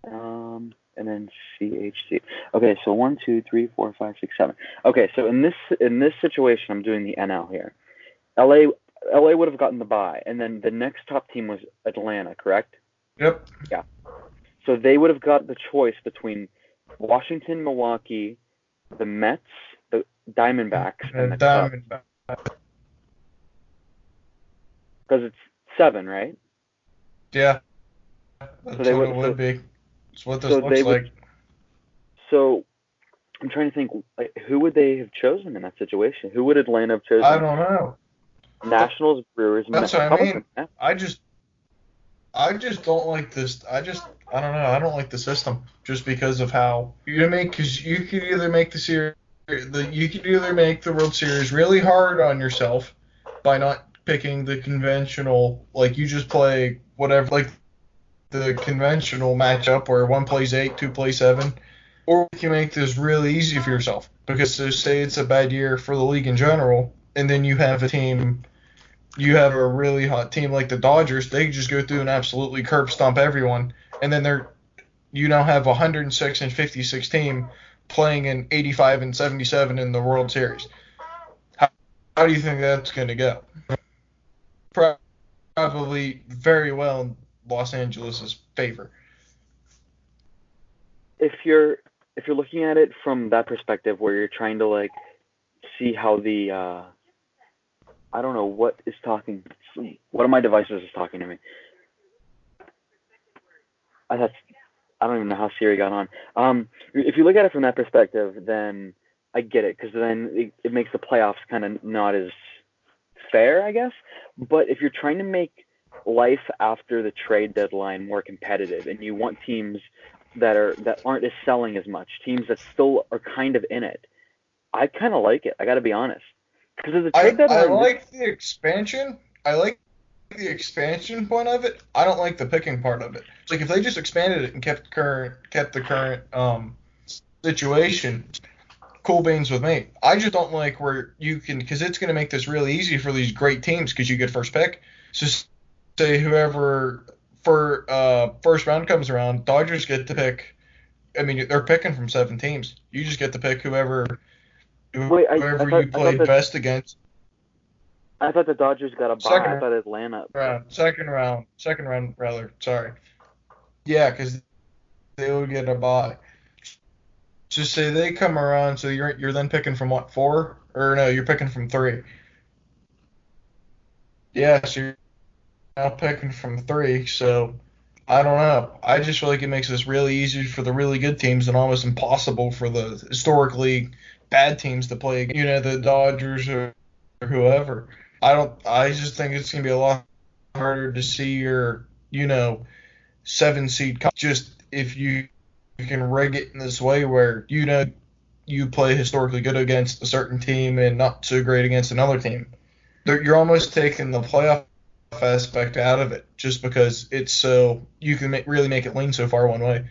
Um, and then CHC. Okay, so one, two, three, four, five, six, seven. Okay, so in this in this situation, I'm doing the NL here. LA LA would have gotten the bye, and then the next top team was Atlanta, correct? Yep. Yeah. So they would have got the choice between Washington, Milwaukee, the Mets, the Diamondbacks, and the And Cubs. Diamondback. Because it's seven, right? Yeah. That's So they would- would so- be. It's what this so looks they would- like. So I'm trying to think, like, who would they have chosen in that situation? Who would Atlanta have chosen? I don't know. Nationals, Brewers, That's Mets. what I mean. the I just I just don't like this. I just I don't know. I don't like the system just because of how you make because you could either make the series the you could either make the World Series really hard on yourself by not picking the conventional like you just play whatever like the conventional matchup where one plays eight, two plays seven, or you can make this really easy for yourself because so say it's a bad year for the league in general, and then you have a team you have a really hot team like the Dodgers, they just go through and absolutely curb stomp everyone, and then they're you now have a 106 and 56 team playing in 85 and 77 in the World Series. How, how do you think that's going to go? Probably very well Los Angeles' favor. If you're if you're looking at it from that perspective, where you're trying to like see how the uh, I don't know what is talking. One of my devices is talking to me. I that's I don't even know how Siri got on. Um, if you look at it from that perspective, then I get it because then it, it makes the playoffs kind of not as fair, I guess. But if you're trying to make life after the trade deadline more competitive, and you want teams that are that aren't as selling as much, teams that still are kind of in it, I kind of like it. I got to be honest. Because the I, trade I like the expansion. I like the expansion point of it. I don't like the picking part of it. It's like if they just expanded it and kept current kept the current um situation, cool beans with me. I just don't like where you can because it's going to make this really easy for these great teams because you get first pick. So say whoever for uh first round comes around, Dodgers get to pick. I mean, they're picking from seven teams. You just get to pick whoever Wait, I- I whoever thought- you play that- best against. I thought the Dodgers got a bye. Second I thought Atlanta. round, second round, second round, rather. Sorry. Yeah, because they would get a bye. Just say they come around, so you're you're then picking from what four or no, you're picking from three. Yeah, so you're now picking from three. So I don't know. I just feel like it makes this really easy for the really good teams and almost impossible for the historically bad teams to play. You know, the Dodgers or whoever. I don't. I just think it's gonna be a lot harder to see your, you know, seven seed. Just if you, you can rig it in this way where you know you play historically good against a certain team and not so great against another team. You're almost taking the playoff aspect out of it just because it's so you can make, really make it lean so far one way.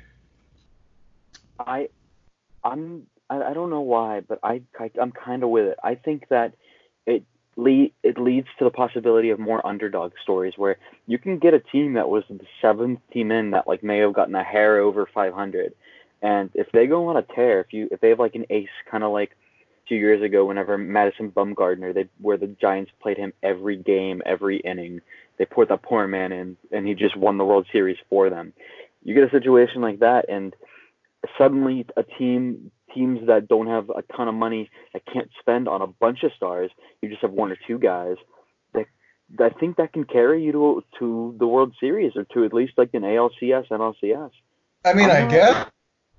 I, I'm. I, I don't know why, but I, I I'm kind of with it. I think that it lead it leads to the possibility of more underdog stories where you can get a team that was the seventh team in that like may have gotten a hair over 500, And if they go on a tear, if you if they have like an ace, kind of like two years ago, whenever Madison Bumgarner, they where the Giants played him every game, every inning, they put that poor man in, and he just won the World Series for them. You get a situation like that, and suddenly a team teams that don't have a ton of money that can't spend on a bunch of stars, you just have one or two guys. That I think that can carry you to to the World Series or to at least like an ALCS, NLCS. I mean, I'm I not- guess.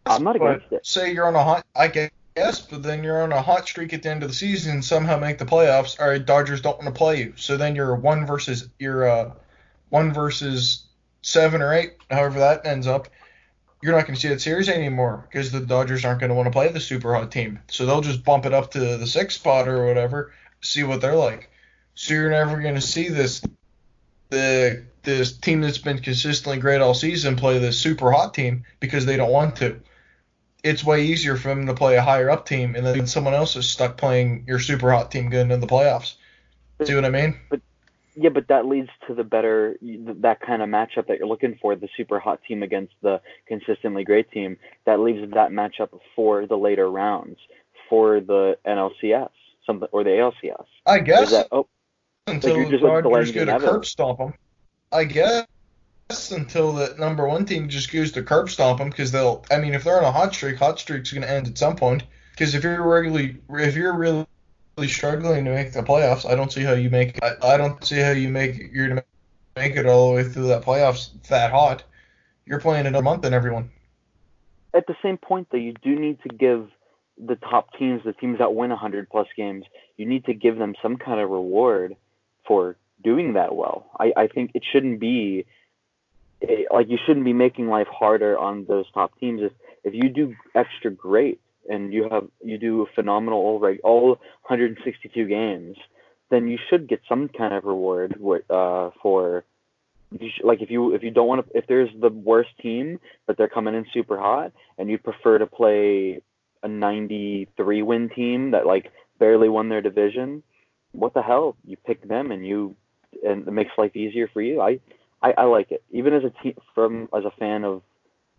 I'm not against it. Say you're on a hunt. I guess, but then you're on a hot streak at the end of the season and somehow make the playoffs. All right, Dodgers don't want to play you, so then you're one versus you're uh one versus seven or eight, however that ends up. You're not going to see that series anymore because the Dodgers aren't going to want to play the super hot team, so they'll just bump it up to the sixth spot or whatever, see what they're like. So you're never going to see this the this team that's been consistently great all season play the super hot team because they don't want to it's way easier for them to play a higher up team, and then someone else is stuck playing your super hot team going into the playoffs. See what I mean? But Yeah, but that leads to the better that kind of matchup that you're looking for, the super hot team against the consistently great team. That leaves that matchup for the later rounds for the NLCS, something or the ALCS. I guess that oh until you're the just, like, Dodgers go to curb stomp them. I guess until the number one team just goes to curb stomp them because they'll. I mean, if they're on a hot streak, hot streak's going to end at some point. Because if you're regularly, if you're really struggling to make the playoffs, I don't see how you make. I, I don't see how you make you're going to make it all the way through that playoffs that hot. You're playing another month than everyone. at the same point though, you do need to give the top teams, the teams that win 100 plus games, you need to give them some kind of reward for doing that well. I, I think it shouldn't be eh, like you shouldn't be making life harder on those top teams. If if you do extra great and you have you do phenomenal all right all 162 games, then you should get some kind of reward uh, for. Like if you if you don't want to if there's the worst team but they're coming in super hot and you prefer to play a 93 win team that like barely won their division, what the hell? You pick them and you and it makes life easier for you. I I, I like it. Even as a team from as a fan of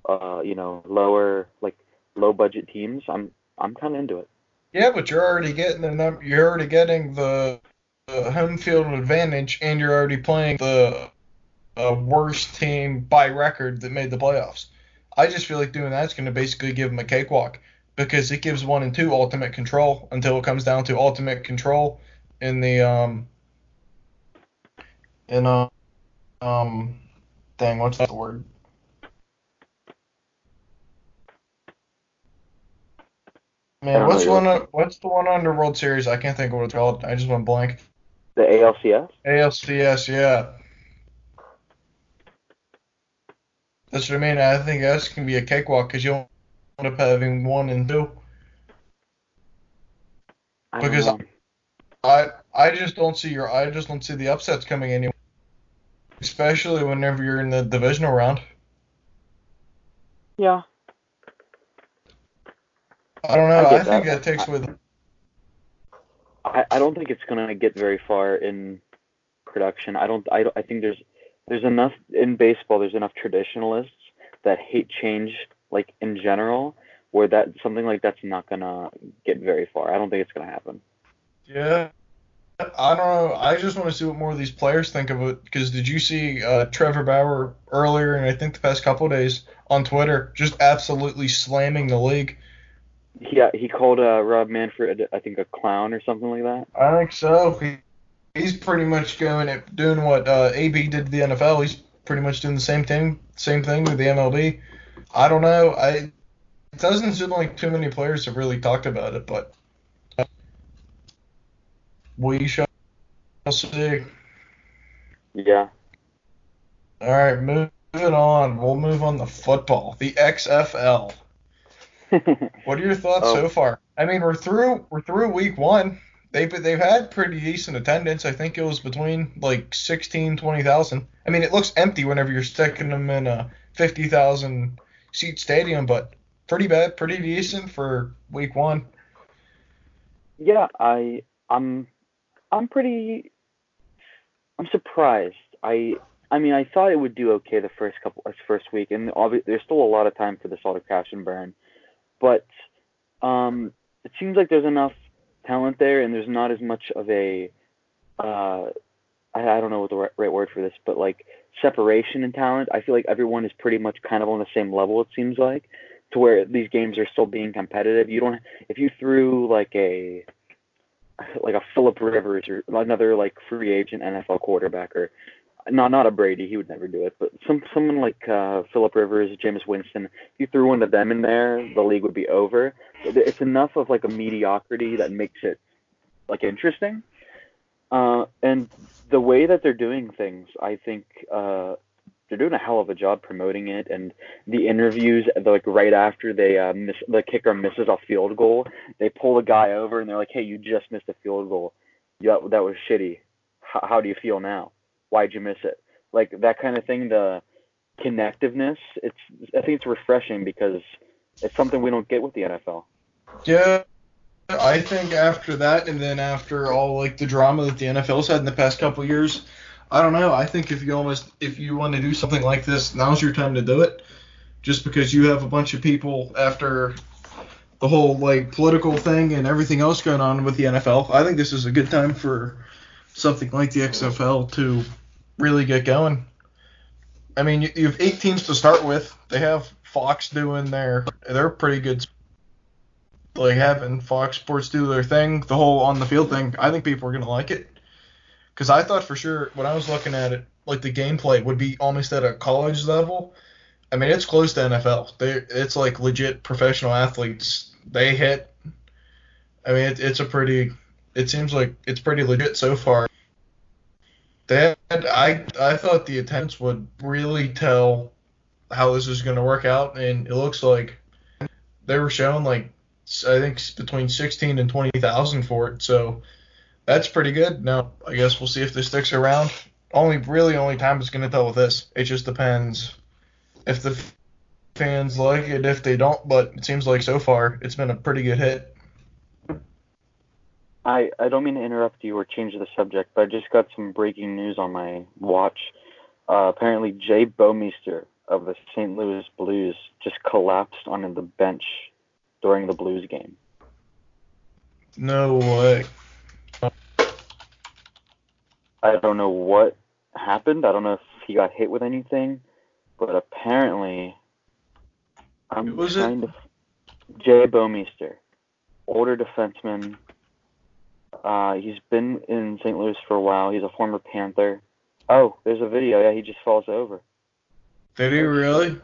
uh you know lower like low budget teams, I'm I'm kind of into it. Yeah, but you're already getting the num- you're already getting the, the home field advantage, and you're already playing the uh, worst team by record that made the playoffs. I just feel like doing that's going to basically give them a cakewalk because it gives one and two ultimate control until it comes down to ultimate control in the um in uh, um dang what's the word Man, what's know one? uh, What's the one under World Series? I can't think of what it's called. I just went blank. The ALCS. ALCS, yeah. That's what I mean. I think that's can be a cakewalk because you'll end up having one and two. I Because- know. I I just don't see your I just don't see the upsets coming anymore. Especially whenever you're in the divisional round. yeah, I don't know. I I, think that. that takes away the I, I don't think it's gonna get very far in production. I don't. I don't. I think there's there's enough in baseball. There's enough traditionalists that hate change, like in general, where that something like that's not gonna get very far. I don't think it's gonna happen. Yeah. I don't know. I just want to see what more of these players think of it. Because did you see uh, Trevor Bauer earlier, and I think the past couple of days on Twitter, just absolutely slamming the league? He uh, he called uh, Rob Manfred, I think, a clown or something like that. I think so. He, he's pretty much going at doing what uh, AB did to the NFL. He's pretty much doing the same thing, same thing with the MLB. I don't know. I it doesn't seem like too many players have really talked about it, but we shall see. Yeah. All right, moving on. We'll move on to football, the XFL. What are your thoughts Oh. so far? I mean, we're through we're through week one. They've they've had pretty decent attendance. I think it was between like 16, 20,000. I mean, it looks empty whenever you're sticking them in a 50,000 seat stadium, but pretty bad, pretty decent for week one. Yeah, I I'm I'm pretty I'm surprised. I I mean, I thought it would do okay the first couple, uh, first week, and obvi- there's still a lot of time for this all to crash and burn. But um, it seems like there's enough talent there, and there's not as much of a, uh, I, I don't know what the right, right word for this, but like separation in talent. I feel like everyone is pretty much kind of on the same level. It seems like to where these games are still being competitive. You don't if you threw like a like a Philip Rivers or another like free agent NFL quarterback or not not a Brady, he would never do it, but some someone like uh, Philip Rivers, Jameis Winston, if you threw one of them in there, the league would be over. It's enough of like a mediocrity that makes it like interesting. Uh, and the way that they're doing things, I think uh, they're doing a hell of a job promoting it. And the interviews, like right after they uh, miss the kicker misses a field goal, they pull the guy over and they're like, "Hey, you just missed a field goal. Yeah, that was shitty. How, how do you feel now?" why'd you miss it? Like that kind of thing, the connectiveness. It's I think it's refreshing because it's something we don't get with the NFL. Yeah, I think after that, and then after all like the drama that the NFL's had in the past couple years, I don't know. I think if you almost if you want to do something like this, now's your time to do it. Just because you have a bunch of people after the whole like political thing and everything else going on with the NFL, I think this is a good time for something like the XFL to really get going. I mean, you, you have eight teams to start with. They have Fox doing their, they're pretty good. Like having Fox Sports do their thing, the whole on the field thing. I think people are gonna like it. Because I thought for sure when I was looking at it, like the gameplay would be almost at a college level. I mean, it's close to NFL. They, it's like legit professional athletes. They hit. I mean, it, it's a pretty. It seems like it's pretty legit so far. That I I thought the attendance would really tell how this is going to work out, and it looks like they were showing like I think between 16 and 20 thousand for it. So that's pretty good. Now I guess we'll see if this sticks around. Only really only time is going to tell with this. It just depends if the fans like it, if they don't. But it seems like so far it's been a pretty good hit. I, I don't mean to interrupt you or change the subject, but I just got some breaking news on my watch. Uh, apparently, Jay Bouwmeester of the St. Louis Blues just collapsed on the bench during the Blues game. No way. I don't know what happened. I don't know if he got hit with anything, but apparently, I'm was trying it? to. Jay Bouwmeester, older defenseman, uh, he's been in St. Louis for a while. He's a former Panther. Oh, there's a video. Yeah, he just falls over. Did he really?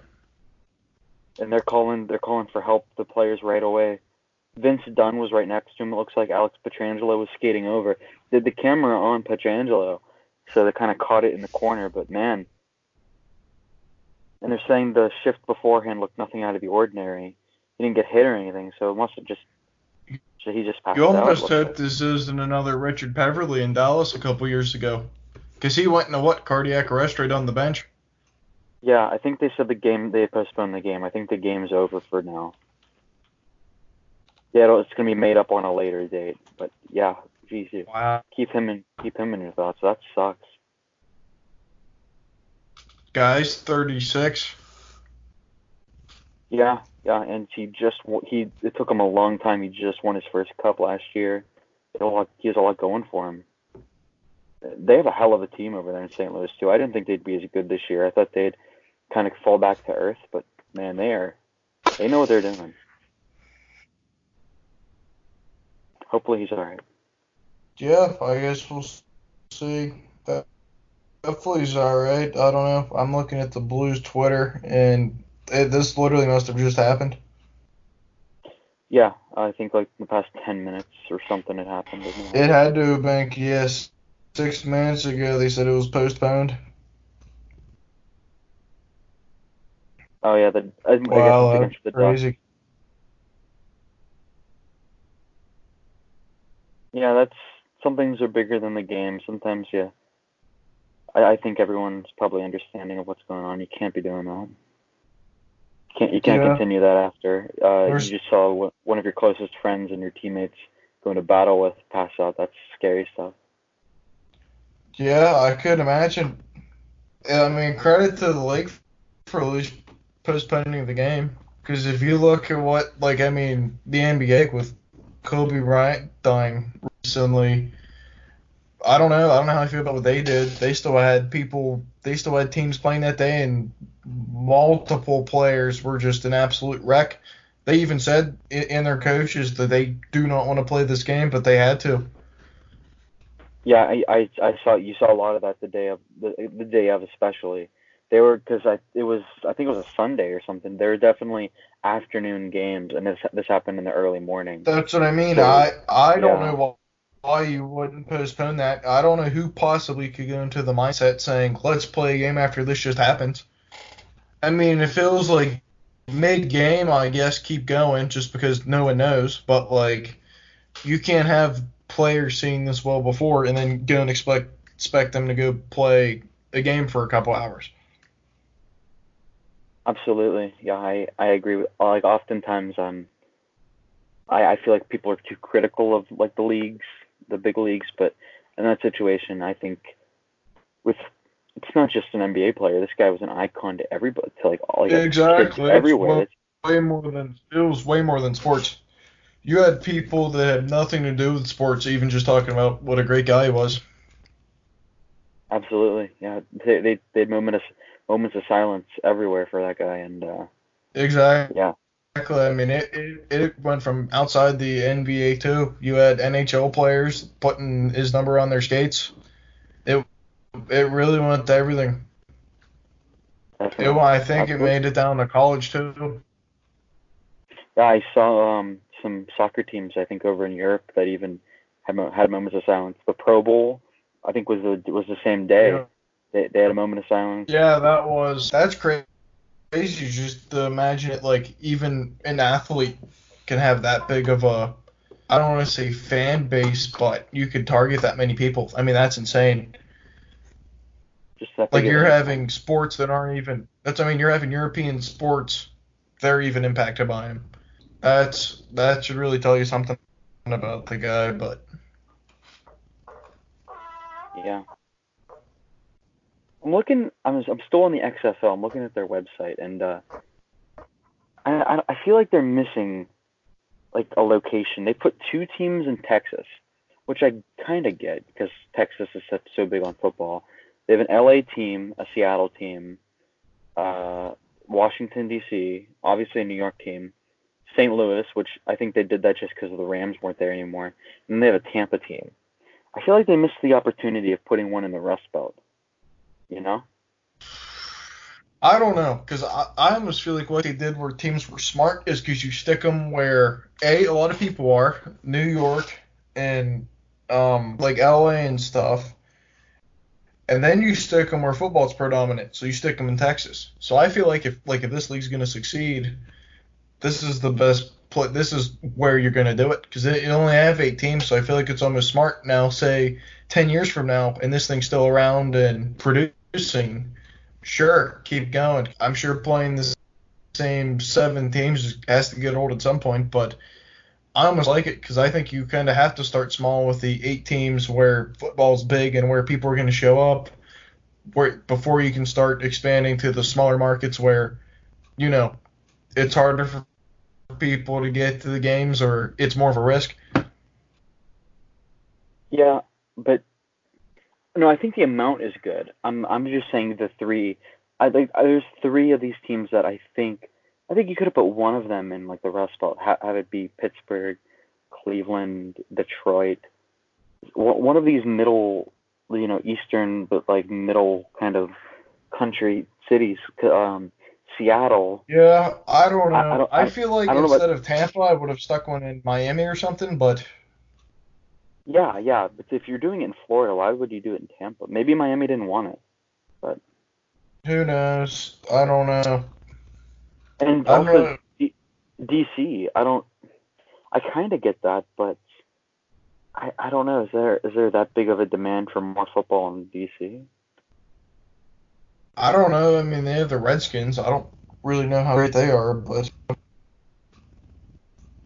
And they're calling. They're calling for help. The players right away. Vince Dunn was right next to him. It looks like Alex Pietrangelo was skating over. Did the camera on Pietrangelo, so they kind of caught it in the corner. But man, and they're saying the shift beforehand looked nothing out of the ordinary. He didn't get hit or anything, so it must have just so he just passed You almost out, hope like. this isn't another Richard Peverley in Dallas a couple years ago. Because he went into what? Cardiac arrest right on the bench? Yeah, I think they said the game they postponed the game. I think the game's over for now. Yeah, it'll- it's gonna be made up on a later date. But yeah, geez, you- Wow. keep him in keep him in your thoughts. That sucks. Guys, 36. Yeah, yeah, and he just he it took him a long time. He just won his first cup last year. A lot, he has a lot going for him. They have a hell of a team over there in St. Louis too. I didn't think they'd be as good this year. I thought they'd kind of fall back to earth, but man, they are they know what they're doing. Hopefully he's all right. Yeah, I guess we'll see. That hopefully he's all right. I don't know. I'm looking at the Blues Twitter, and it, this literally must have just happened. Yeah, I think like the past ten minutes or something had happened. It? It had to have been yes. Six minutes ago, they said it was postponed. Oh yeah, the I, I guess Wow, the crazy. Yeah, that's some things are bigger than the game. Sometimes, yeah. I, I think everyone's probably understanding of what's going on. You can't be doing that. You can't you can't Yeah. continue that after uh, There's- you just saw one- one of your closest friends and your teammates going to battle with pass out. That's scary stuff. Yeah, I could imagine. I mean, credit to the league for at least postponing the game. Because if you look at what, like, I mean, the NBA with Kobe Bryant dying recently, I don't know. I don't know how I feel about what they did. They still had people. They still had teams playing that day, and multiple players were just an absolute wreck. They even said in their coaches that they do not want to play this game, but they had to. Yeah, I, I, I saw you saw a lot of that the day of the, the day of especially. They were because I it was I think it was a Sunday or something. There were definitely afternoon games, and this this happened in the early morning. That's what I mean. So, I I don't yeah. know why you wouldn't postpone that. I don't know who possibly could go into the mindset saying, let's play a game after this just happens. I mean, it feels like mid game, I guess, keep going just because no one knows. But, like, you can't have players seeing this well before and then go and expect expect them to go play a game for a couple hours. Absolutely. Yeah, I, I agree with like oftentimes um I, I feel like people are too critical of like the leagues the big leagues, but in that situation, I think with it's not just an NBA player. This guy was an icon to everybody, to like all like exactly everywhere. way more than it was way more than sports. You had people that had nothing to do with sports, even just talking about what a great guy he was. Absolutely, yeah. They they they had moments of moments of silence everywhere for that guy, and uh, exactly. Yeah, Exactly. I mean, it, it, it went from outside the NBA too. You had NHL players putting his number on their skates. It it really went to everything. It, I think it made it down to college too. Yeah, I saw um, some soccer teams I think over in Europe that even had had moments of silence. The Pro Bowl I think was the was the same day. Yeah. They, they had a moment of silence. Yeah, that was that's crazy crazy just to imagine it like even an athlete can have that big of a I don't want to say fan base, but you could target that many people. I mean, that's insane. Just like you're having sports that aren't even. That's I mean, you're having European sports. They're even impacted by him. That's that should really tell you something about the guy, but. Yeah. I'm looking. I'm I'm still on the XFL. I'm looking at their website, and uh, I I feel like they're missing like a location. They put two teams in Texas, which I kind of get because Texas is such, so big on football. They have an LA team, a Seattle team, uh, Washington D.C., obviously a New York team, St. Louis, which I think they did that just because the Rams weren't there anymore, and they have a Tampa team. I feel like they missed the opportunity of putting one in the Rust Belt you know? I don't know, because I, I almost feel like what they did where teams were smart is because you stick them where, A, a lot of people are, New York and um, like LA and stuff. And then you stick them where football's predominant, so you stick them in Texas. So I feel like if like if this league's going to succeed, this is the best play. This is where you're going to do it because you only have eight teams, so I feel like it's almost smart now. Say ten years from now, and this thing's still around and producing producing, sure, keep going. I'm sure playing the same seven teams has to get old at some point, but I almost like it because I think you kind of have to start small with the eight teams where football's big and where people are going to show up, where before you can start expanding to the smaller markets where, you know, it's harder for people to get to the games or it's more of a risk. Yeah, but no, I think the amount is good. I'm I'm just saying the three. I think there's three of these teams that I think I think you could have put one of them in like the Rust Belt. Have, have it be Pittsburgh, Cleveland, Detroit. One of these middle, you know, eastern but like middle kind of country cities. Um, Seattle. Yeah, I don't know. I, I, don't, I feel like instead of Tampa, I would have stuck one in Miami or something, but yeah, yeah, but if you're doing it in Florida, why would you do it in Tampa? Maybe Miami didn't want it, but who knows? I don't know. And also D- DC, I don't. I kind of get that, but I I don't know. Is there is there that big of a demand for more football in DC? I don't know. I mean, they have the Redskins. I don't really know how great they are, but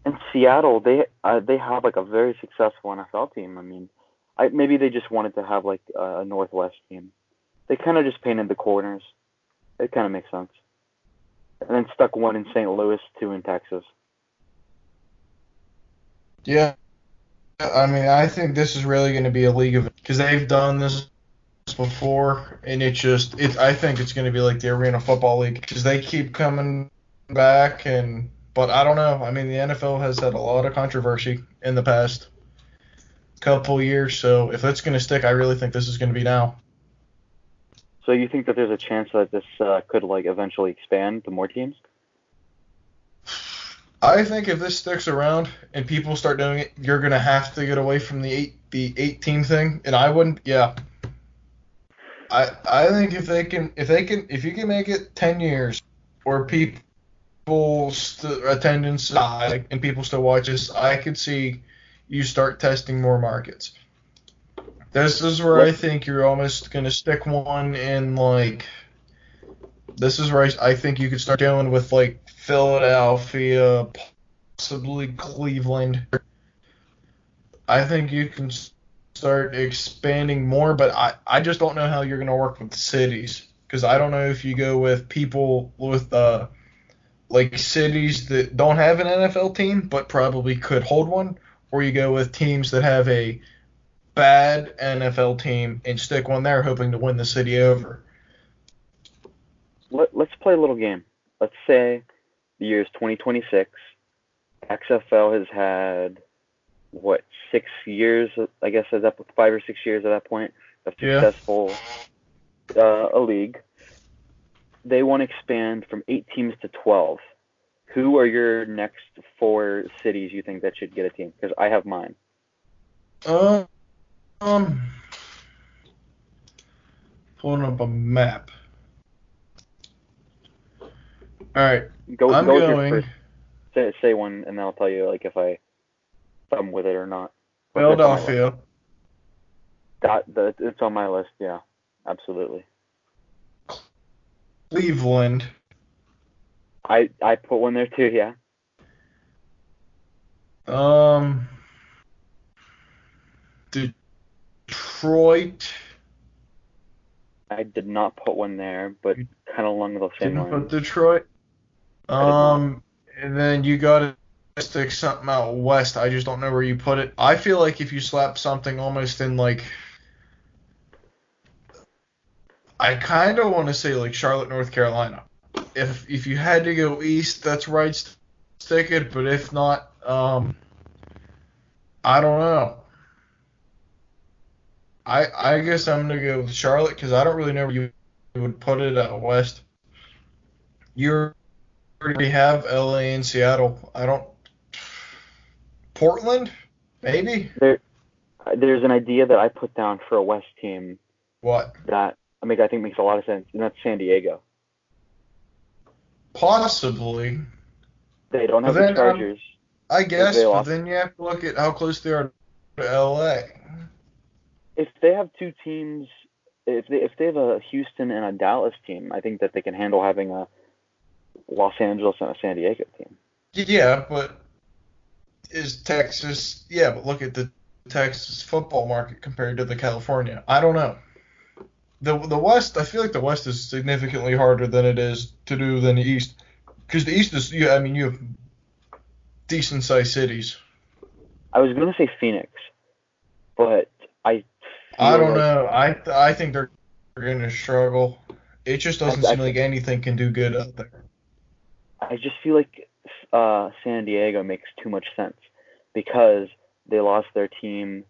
in Seattle, they uh, they have like a very successful NFL team. I mean, I maybe they just wanted to have like a Northwest team. They kind of just painted the corners. It kind of makes sense. And then stuck one in St. Louis, two in Texas. Yeah. I mean, I think this is really going to be a league of because they've done this before, and it just it. I think it's going to be like the Arena Football League because they keep coming back, and but I don't know. I mean, the NFL has had a lot of controversy in the past couple years, so if it's going to stick, I really think this is going to be now. So you think that there's a chance that this uh, could like eventually expand to more teams? I think if this sticks around and people start doing it, you're gonna have to get away from the eight the eight team thing. And I wouldn't. Yeah. I I think if they can if they can if you can make it ten years or people st- attendance high and people still watch us, I could see you start testing more markets. This is where I think you're almost gonna stick one in like. This is where I, I think you could start dealing with like Philadelphia, possibly Cleveland. I think you can start expanding more, but I, I just don't know how you're going to work with the cities because I don't know if you go with people with uh like cities that don't have an NFL team but probably could hold one, or you go with teams that have a bad NFL team and stick one there hoping to win the city over. Let, let's play a little game. Let's say the year is 2026. XFL has had what six years? I guess at that five or six years at that point of Yeah. successful uh, a league. They want to expand from eight teams to 12. Who are your next four cities you think that should get a team? Because I have mine. Um, um, pulling up a map. All right, Go, I'm go going first. Say, say one, and then I'll tell you like if I if I'm with it or not. That's on my list. Philadelphia, That, that it's on my list. Yeah, absolutely. Cleveland, I I put one there too. Yeah. um, Detroit. I did not put one there, but kind of along the same Didn't put. Detroit. Um, and then you got to stick something out west. I just don't know where you put it. I feel like if you slap something almost in like, I kind of want to say like Charlotte, North Carolina. If if you had to go east, that's right. st- Stick it, but if not, um, I don't know. I I guess I'm gonna go with Charlotte because I don't really know where you would put it out west. You already have LA and Seattle. I don't. Portland, maybe. There, there's an idea that I put down for a West team What? that I mean I think makes a lot of sense, and that's San Diego. Possibly. They don't have then, the um, Chargers. I guess, but then you have to look at how close they are to LA. if they have two teams, if they if they have a Houston and a Dallas team, I think that they can handle having a Los Angeles and a San Diego team. Yeah, but is Texas? Yeah, but look at the Texas football market compared to the California. I don't know. The the West, I feel like the West is significantly harder than it is to do than the East, because the East is, yeah, I mean, you have decent sized cities. I was gonna say Phoenix, but I. I don't like- know. I I think they're going to struggle. It just doesn't I- I seem like anything can do good out there. I just feel like uh, San Diego makes too much sense because they lost their team.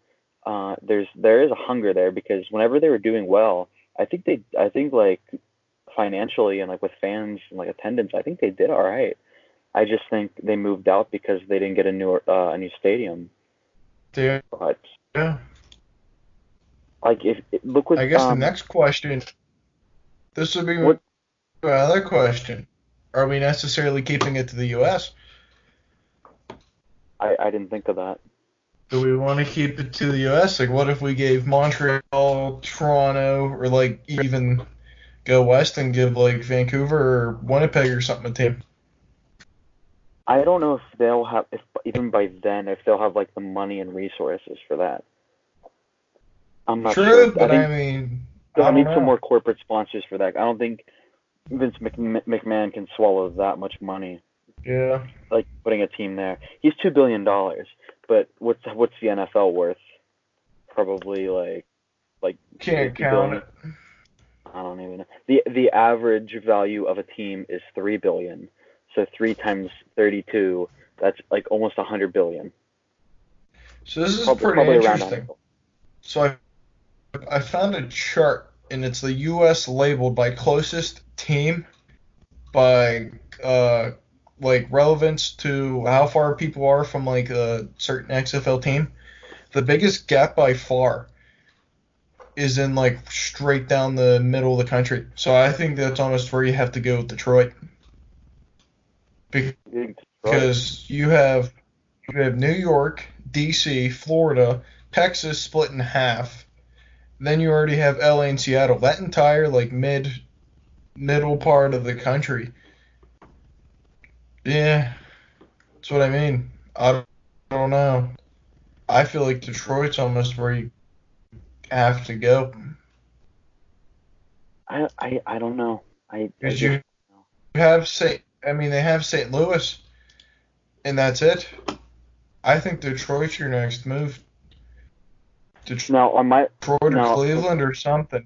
Uh, there's there is a hunger there because whenever they were doing well, I think they I think like financially and like with fans and like attendance, I think they did all right. I just think they moved out because they didn't get a new uh, a new stadium. They- But Yeah. like if look what I guess um, the next question. This would be What- my other question. Are we necessarily keeping it to the U.S.? I I didn't think of that. Do we want to keep it to the U.S.? Like, what if we gave Montreal, Toronto, or like even go west and give like Vancouver or Winnipeg or something a team? I don't know if they'll have if even by then if they'll have like the money and resources for that. I'm not True, sure. but I I, mean, They'll I don't need know. some more corporate sponsors for that. I don't think Vince McMahon can swallow that much money, Yeah. like putting a team there. He's two billion dollars, but what's what's the NFL worth? Probably like like Can't count billion. it. I don't even know. The the average value of a team is three billion. So three times thirty two, that's like almost a hundred billion. So this is Probably, pretty probably interesting. So I, I found a chart, and it's the U.S. labeled by closest team, by uh, like relevance to how far people are from like a certain XFL team. The biggest gap by far is in like straight down the middle of the country. So I think that's almost where you have to go with Detroit. Be- Detroit. because you have you have New York, DC, Florida, Texas split in half. Then you already have LA and Seattle. That entire like mid middle part of the country. Yeah. That's what I mean. I don't, I don't know. I feel like Detroit's almost where you have to go. I, I I don't know. I, Because you have St. I mean, they have St. Louis, and that's it. I think Detroit's your next move. Detroit my or no. Cleveland or something.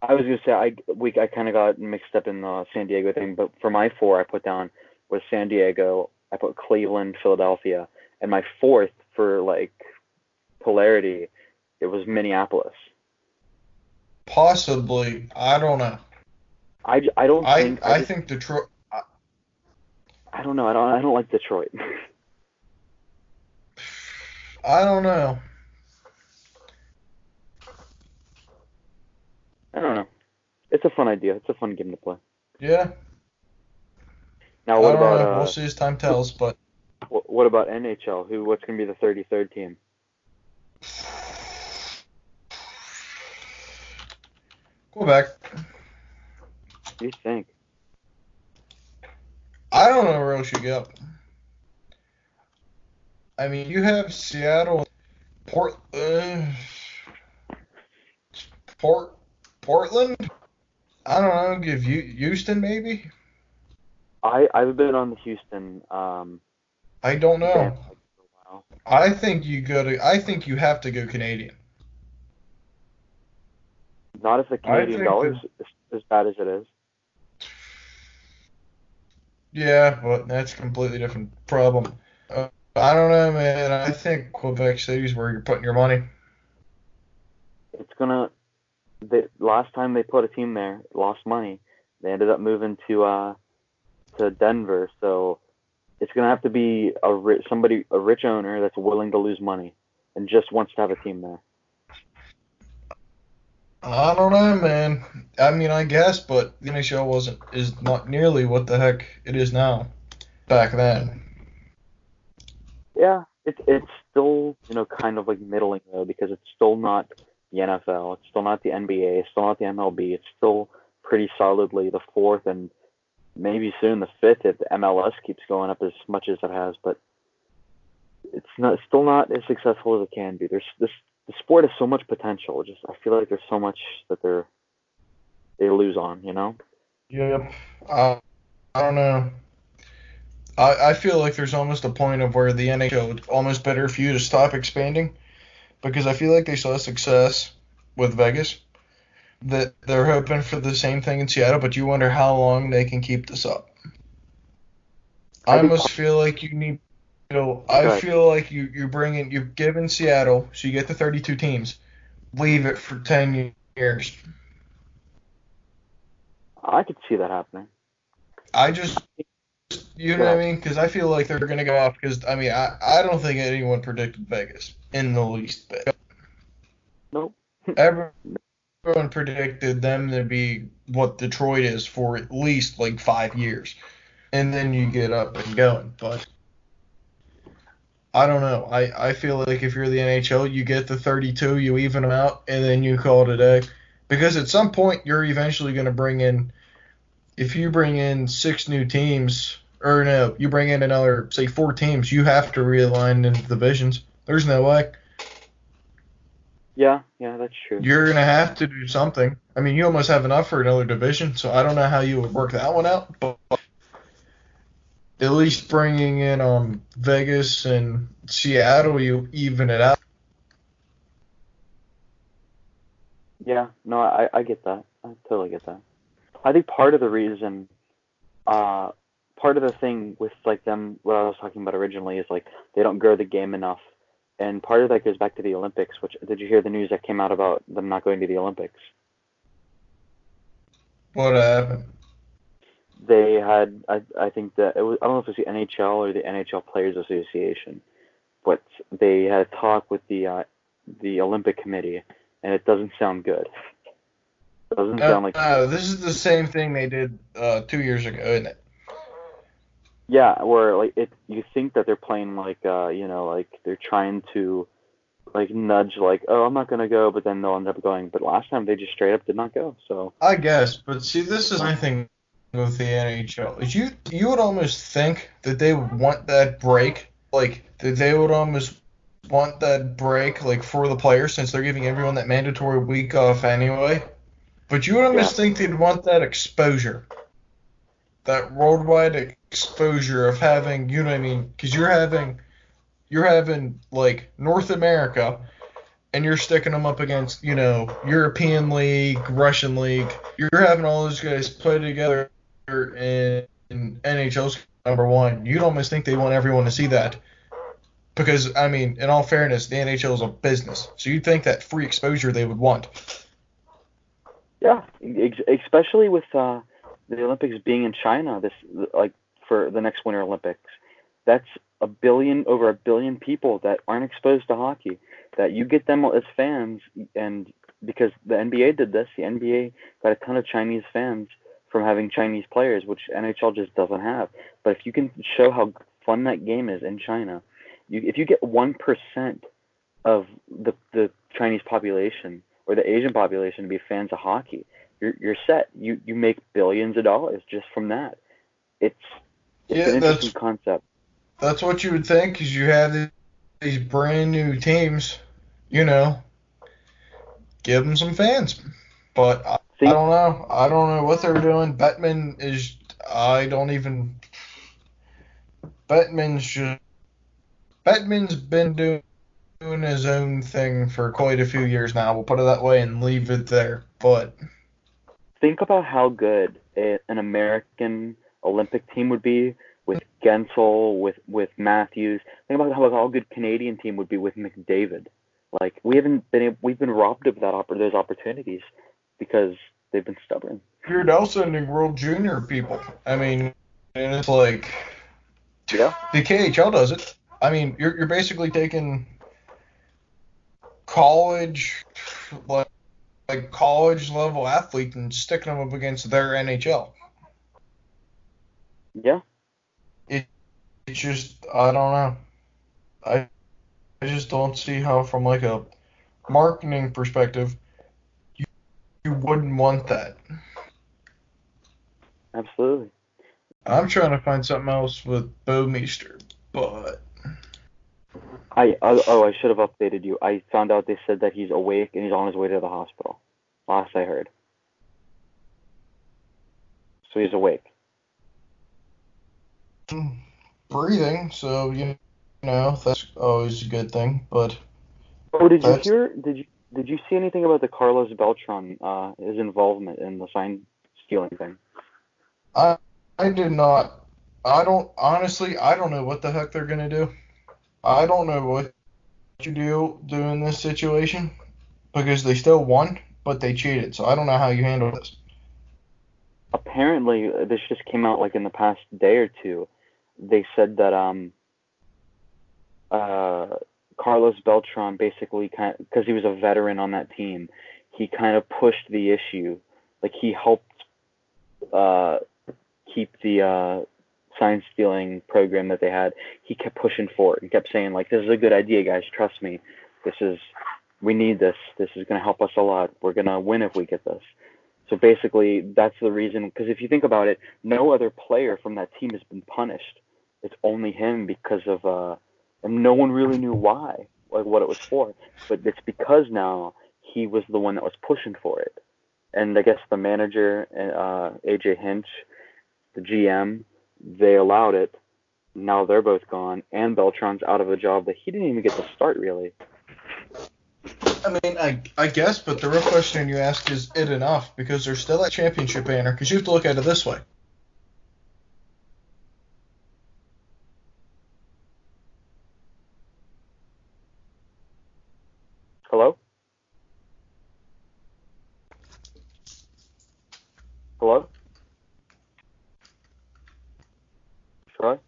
I was gonna say I we I kind of got mixed up in the San Diego thing, but for my four I put down was San Diego. I put Cleveland, Philadelphia, and my fourth for like polarity, it was Minneapolis. Possibly, I don't know. I, I don't I think I just- think Detroit. I don't know I don't I don't like Detroit. I don't know. I don't know. It's a fun idea. It's a fun game to play. Yeah, Now what about know. uh, we'll see as time tells, but wh- what about NHL? Who what's gonna be the 33rd team? Quebec. What do you think? I don't know where else you go. I mean, you have Seattle, Port, uh, Port, Portland. I don't know. Give you Houston maybe. I I've been on the Houston um I don't know. bandwagon for a while. I think you go to. I think you have to go Canadian. Not if the Canadian dollar is as, bad as it is. Yeah, but that's a completely different problem. Uh, I don't know, man. I think Quebec City's where you're putting your money. It's gonna. The last time they put a team there, lost money. They ended up moving to uh to Denver, so it's gonna have to be a rich somebody a rich owner that's willing to lose money and just wants to have a team there. I don't know, man. I mean, I guess, but the NHL wasn't is not nearly what the heck it is now. Back then. Yeah, it's it's still you know kind of like middling though because it's still not the NFL, it's still not the NBA, it's still not the MLB, it's still pretty solidly the fourth and maybe soon the fifth if the MLS keeps going up as much as it has, but it's not still not as successful as it can be. There's this the sport has so much potential. Just I feel like there's so much that they're they lose on, you know. Yep. I, I don't know. I, I feel like there's almost a point of where the NHL it's almost better for you to stop expanding because I feel like they saw success with Vegas. That they're hoping for the same thing in Seattle, but you wonder how long they can keep this up. I almost feel like you need. You know, I feel like you you bring in you've given Seattle, so you get the 32 teams. Leave it for 10 years. I could see that happening. I just, you know what I mean? Because I feel like they're going to go off. Because I mean, I, I don't think anyone predicted Vegas in the least bit. Nope. Everyone predicted them to be what Detroit is for at least like five years, and then you get up and going. But I don't know. I, I feel like if you're the NHL, you get the 32, you even them out, and then you call it a day. Because at some point, you're eventually going to bring in, if you bring in six new teams, or no, you bring in another, say, four teams, you have to realign into divisions. There's no way. Yeah, yeah, that's true. You're gonna have to do something. I mean, you almost have enough for another division, so I don't know how you would work that one out, but at least bringing in um Vegas and Seattle, you even it out. Yeah, no, I, I get that. I totally get that. I think part of the reason, uh, part of the thing with like them, what I was talking about originally is like they don't grow the game enough, and part of that goes back to the Olympics. Which did you hear the news that came out about them not going to the Olympics? What happened? They had, I, I think that it was, I don't know if it was the NHL or the NHL Players Association, but they had a talk with the uh, the Olympic Committee, and it doesn't sound good. It doesn't No, sound like no, this is the same thing they did uh, two years ago, isn't it? Yeah, where like it, you think that they're playing like, uh, you know, like they're trying to, like nudge, like, oh, I'm not gonna go, but then they'll end up going. But last time they just straight up did not go. So I guess, but see, this is my thing with the NHL. Is you you would almost think that they would want that break, like that they would almost want that break, like for the players, since they're giving everyone that mandatory week off anyway. But you would almost think they'd want that exposure, that worldwide exposure of having, you know what I mean? Because you're having, you're having like North America and you're sticking them up against, you know, European League, Russian League. You're having all those guys play together in, in NHL's number one. You'd almost think they want everyone to see that. Because, I mean, in all fairness, the NHL is a business. So you'd think that free exposure they would want. yeah, especially with uh, the Olympics being in China, this like for the next Winter Olympics, that's a billion over a billion people that aren't exposed to hockey. That you get them as fans, and because the NBA did this, the NBA got a ton of Chinese fans from having Chinese players, which NHL just doesn't have. But if you can show how fun that game is in China, you if you get one percent of the the Chinese population or the Asian population to be fans of hockey, you're you're set. You you make billions of dollars just from that. It's it's Yeah, an that's concept. that's what you would think, because you have the- these brand new teams, you know, give them some fans. But I, See, I don't know. I don't know what they're doing. Bettman is. I don't even. Bettman's just. Bettman's been doing doing his own thing for quite a few years now. We'll put it that way and leave it there. But think about how good a, an American Olympic team would be with Guentzel, with with Matthews. Think about how how good Canadian team would be with McDavid. Like we haven't been we've been robbed of that oppor- those opportunities because they've been stubborn. you're now sending World Junior people. I mean, and it's like Yeah. the KHL does it. I mean, you're you're basically taking college like like college level athletes and sticking them up against their NHL. Yeah. It, It's just I don't know. I I just don't see how from like a marketing perspective you you wouldn't want that. Absolutely. I'm trying to find something else with Bouwmeester, but I oh, oh I should have updated you. I found out they said that he's awake and he's on his way to the hospital. Last I heard. So he's awake. breathing, so you know that's always a good thing. But Oh, did you hear? Did you did you see anything about the Carlos Beltran uh, his involvement in the sign stealing thing? I I did not. I don't honestly. I don't know what the heck they're gonna do. I don't know what you do do in this situation because they still won, but they cheated. So I don't know how you handle this. Apparently, this just came out like in the past day or two. They said that um uh Carlos Beltran basically kind because he was a veteran on that team, he kind of pushed the issue. Like he helped uh keep the uh sign stealing program that they had. He kept pushing for it and kept saying like this is a good idea, guys. Trust me. This is we need this. This is going to help us a lot. We're going to win if we get this. So basically, that's the reason. Because if you think about it, no other player from that team has been punished. It's only him because of, uh, and no one really knew why. like what it was for. But it's because now he was the one that was pushing for it, and I guess the manager, uh, AJ Hinch, the GM, they allowed it. Now they're both gone, and Beltran's out of a job that he didn't even get to start really. I mean, I I guess, but the real question you ask is it enough? Because they're still at championship banner. Because you have to look at it this way. Hello? Hello? Troy?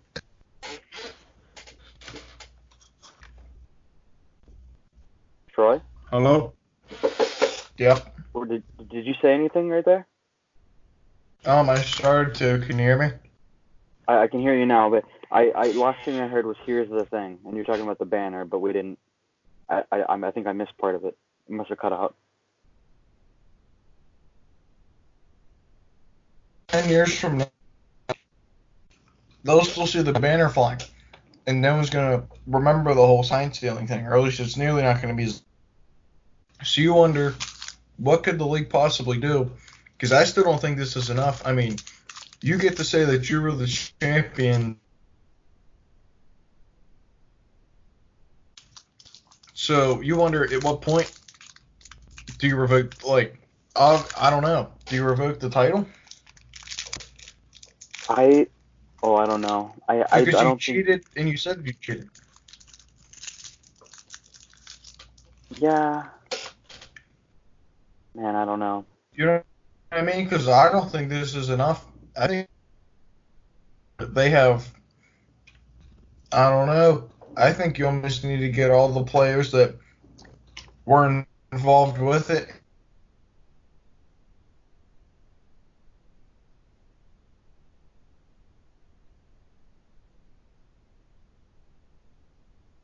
Troy? Hello. Yep. Or did did you say anything right there? Um, I started to. Can you hear me? I, I can hear you now, but I, I last thing I heard was "Here's the thing," and you're talking about the banner, but we didn't. I I, I think I missed part of it. It must have cut out. Ten years from now, they'll still see the banner flying, and no one's gonna remember the whole sign stealing thing, or at least it's nearly not gonna be. So you wonder, what could the league possibly do? Because I still don't think this is enough. I mean, you get to say that you were the champion. So you wonder at what point do you revoke? Like, I I don't know. Do you revoke the title? I oh I don't know. I I, I Because you don't think cheated, and you said you cheated. yeah. Man, I don't know. You know what I mean? Because I don't think this is enough. I think they have. I don't know. I think you almost need to get all the players that were involved with it.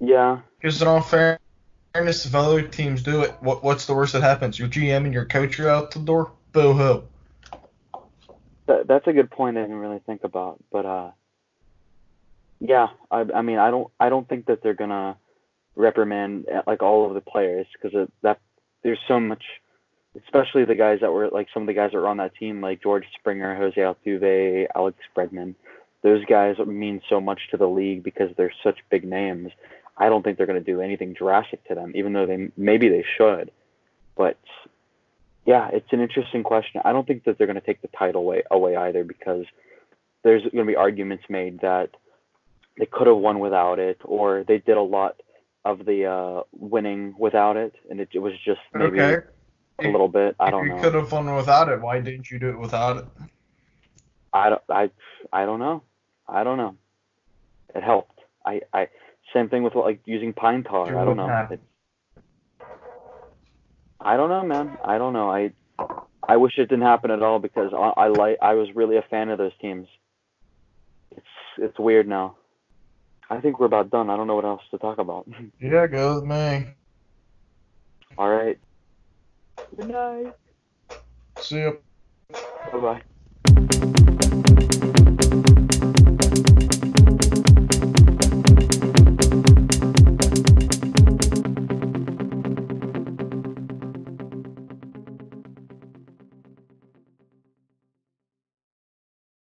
Yeah. Because in all fairness, if other teams do it, what what's the worst that happens? Your GM and your coach are out the door. Boo hoo. That, that's a good point I didn't really think about, but uh, yeah, I, I mean, I don't, I don't think that they're gonna reprimand uh, like all of the players because that there's so much, especially the guys that were like some of the guys that were on that team, like George Springer, Jose Altuve, Alex Bregman. Those guys mean so much to the league because they're such big names. I don't think they're going to do anything drastic to them, even though they maybe they should. But yeah, it's an interesting question. I don't think that they're going to take the title away, away either because there's going to be arguments made that they could have won without it, or they did a lot of the uh, winning without it, and it, it was just maybe Okay. a little bit. I don't you know. You could have won without it. Why didn't you do it without it? I don't. I. I don't know. I don't know. It helped. I. I. Same thing with like using pine tar. You I don't know. It, I don't know, man. I don't know. I. I wish it didn't happen at all because I, I like. I was really a fan of those teams. It's. It's weird now. I think we're about done. I don't know what else to talk about. Yeah, go with me. all right. Good night. See you. Bye bye.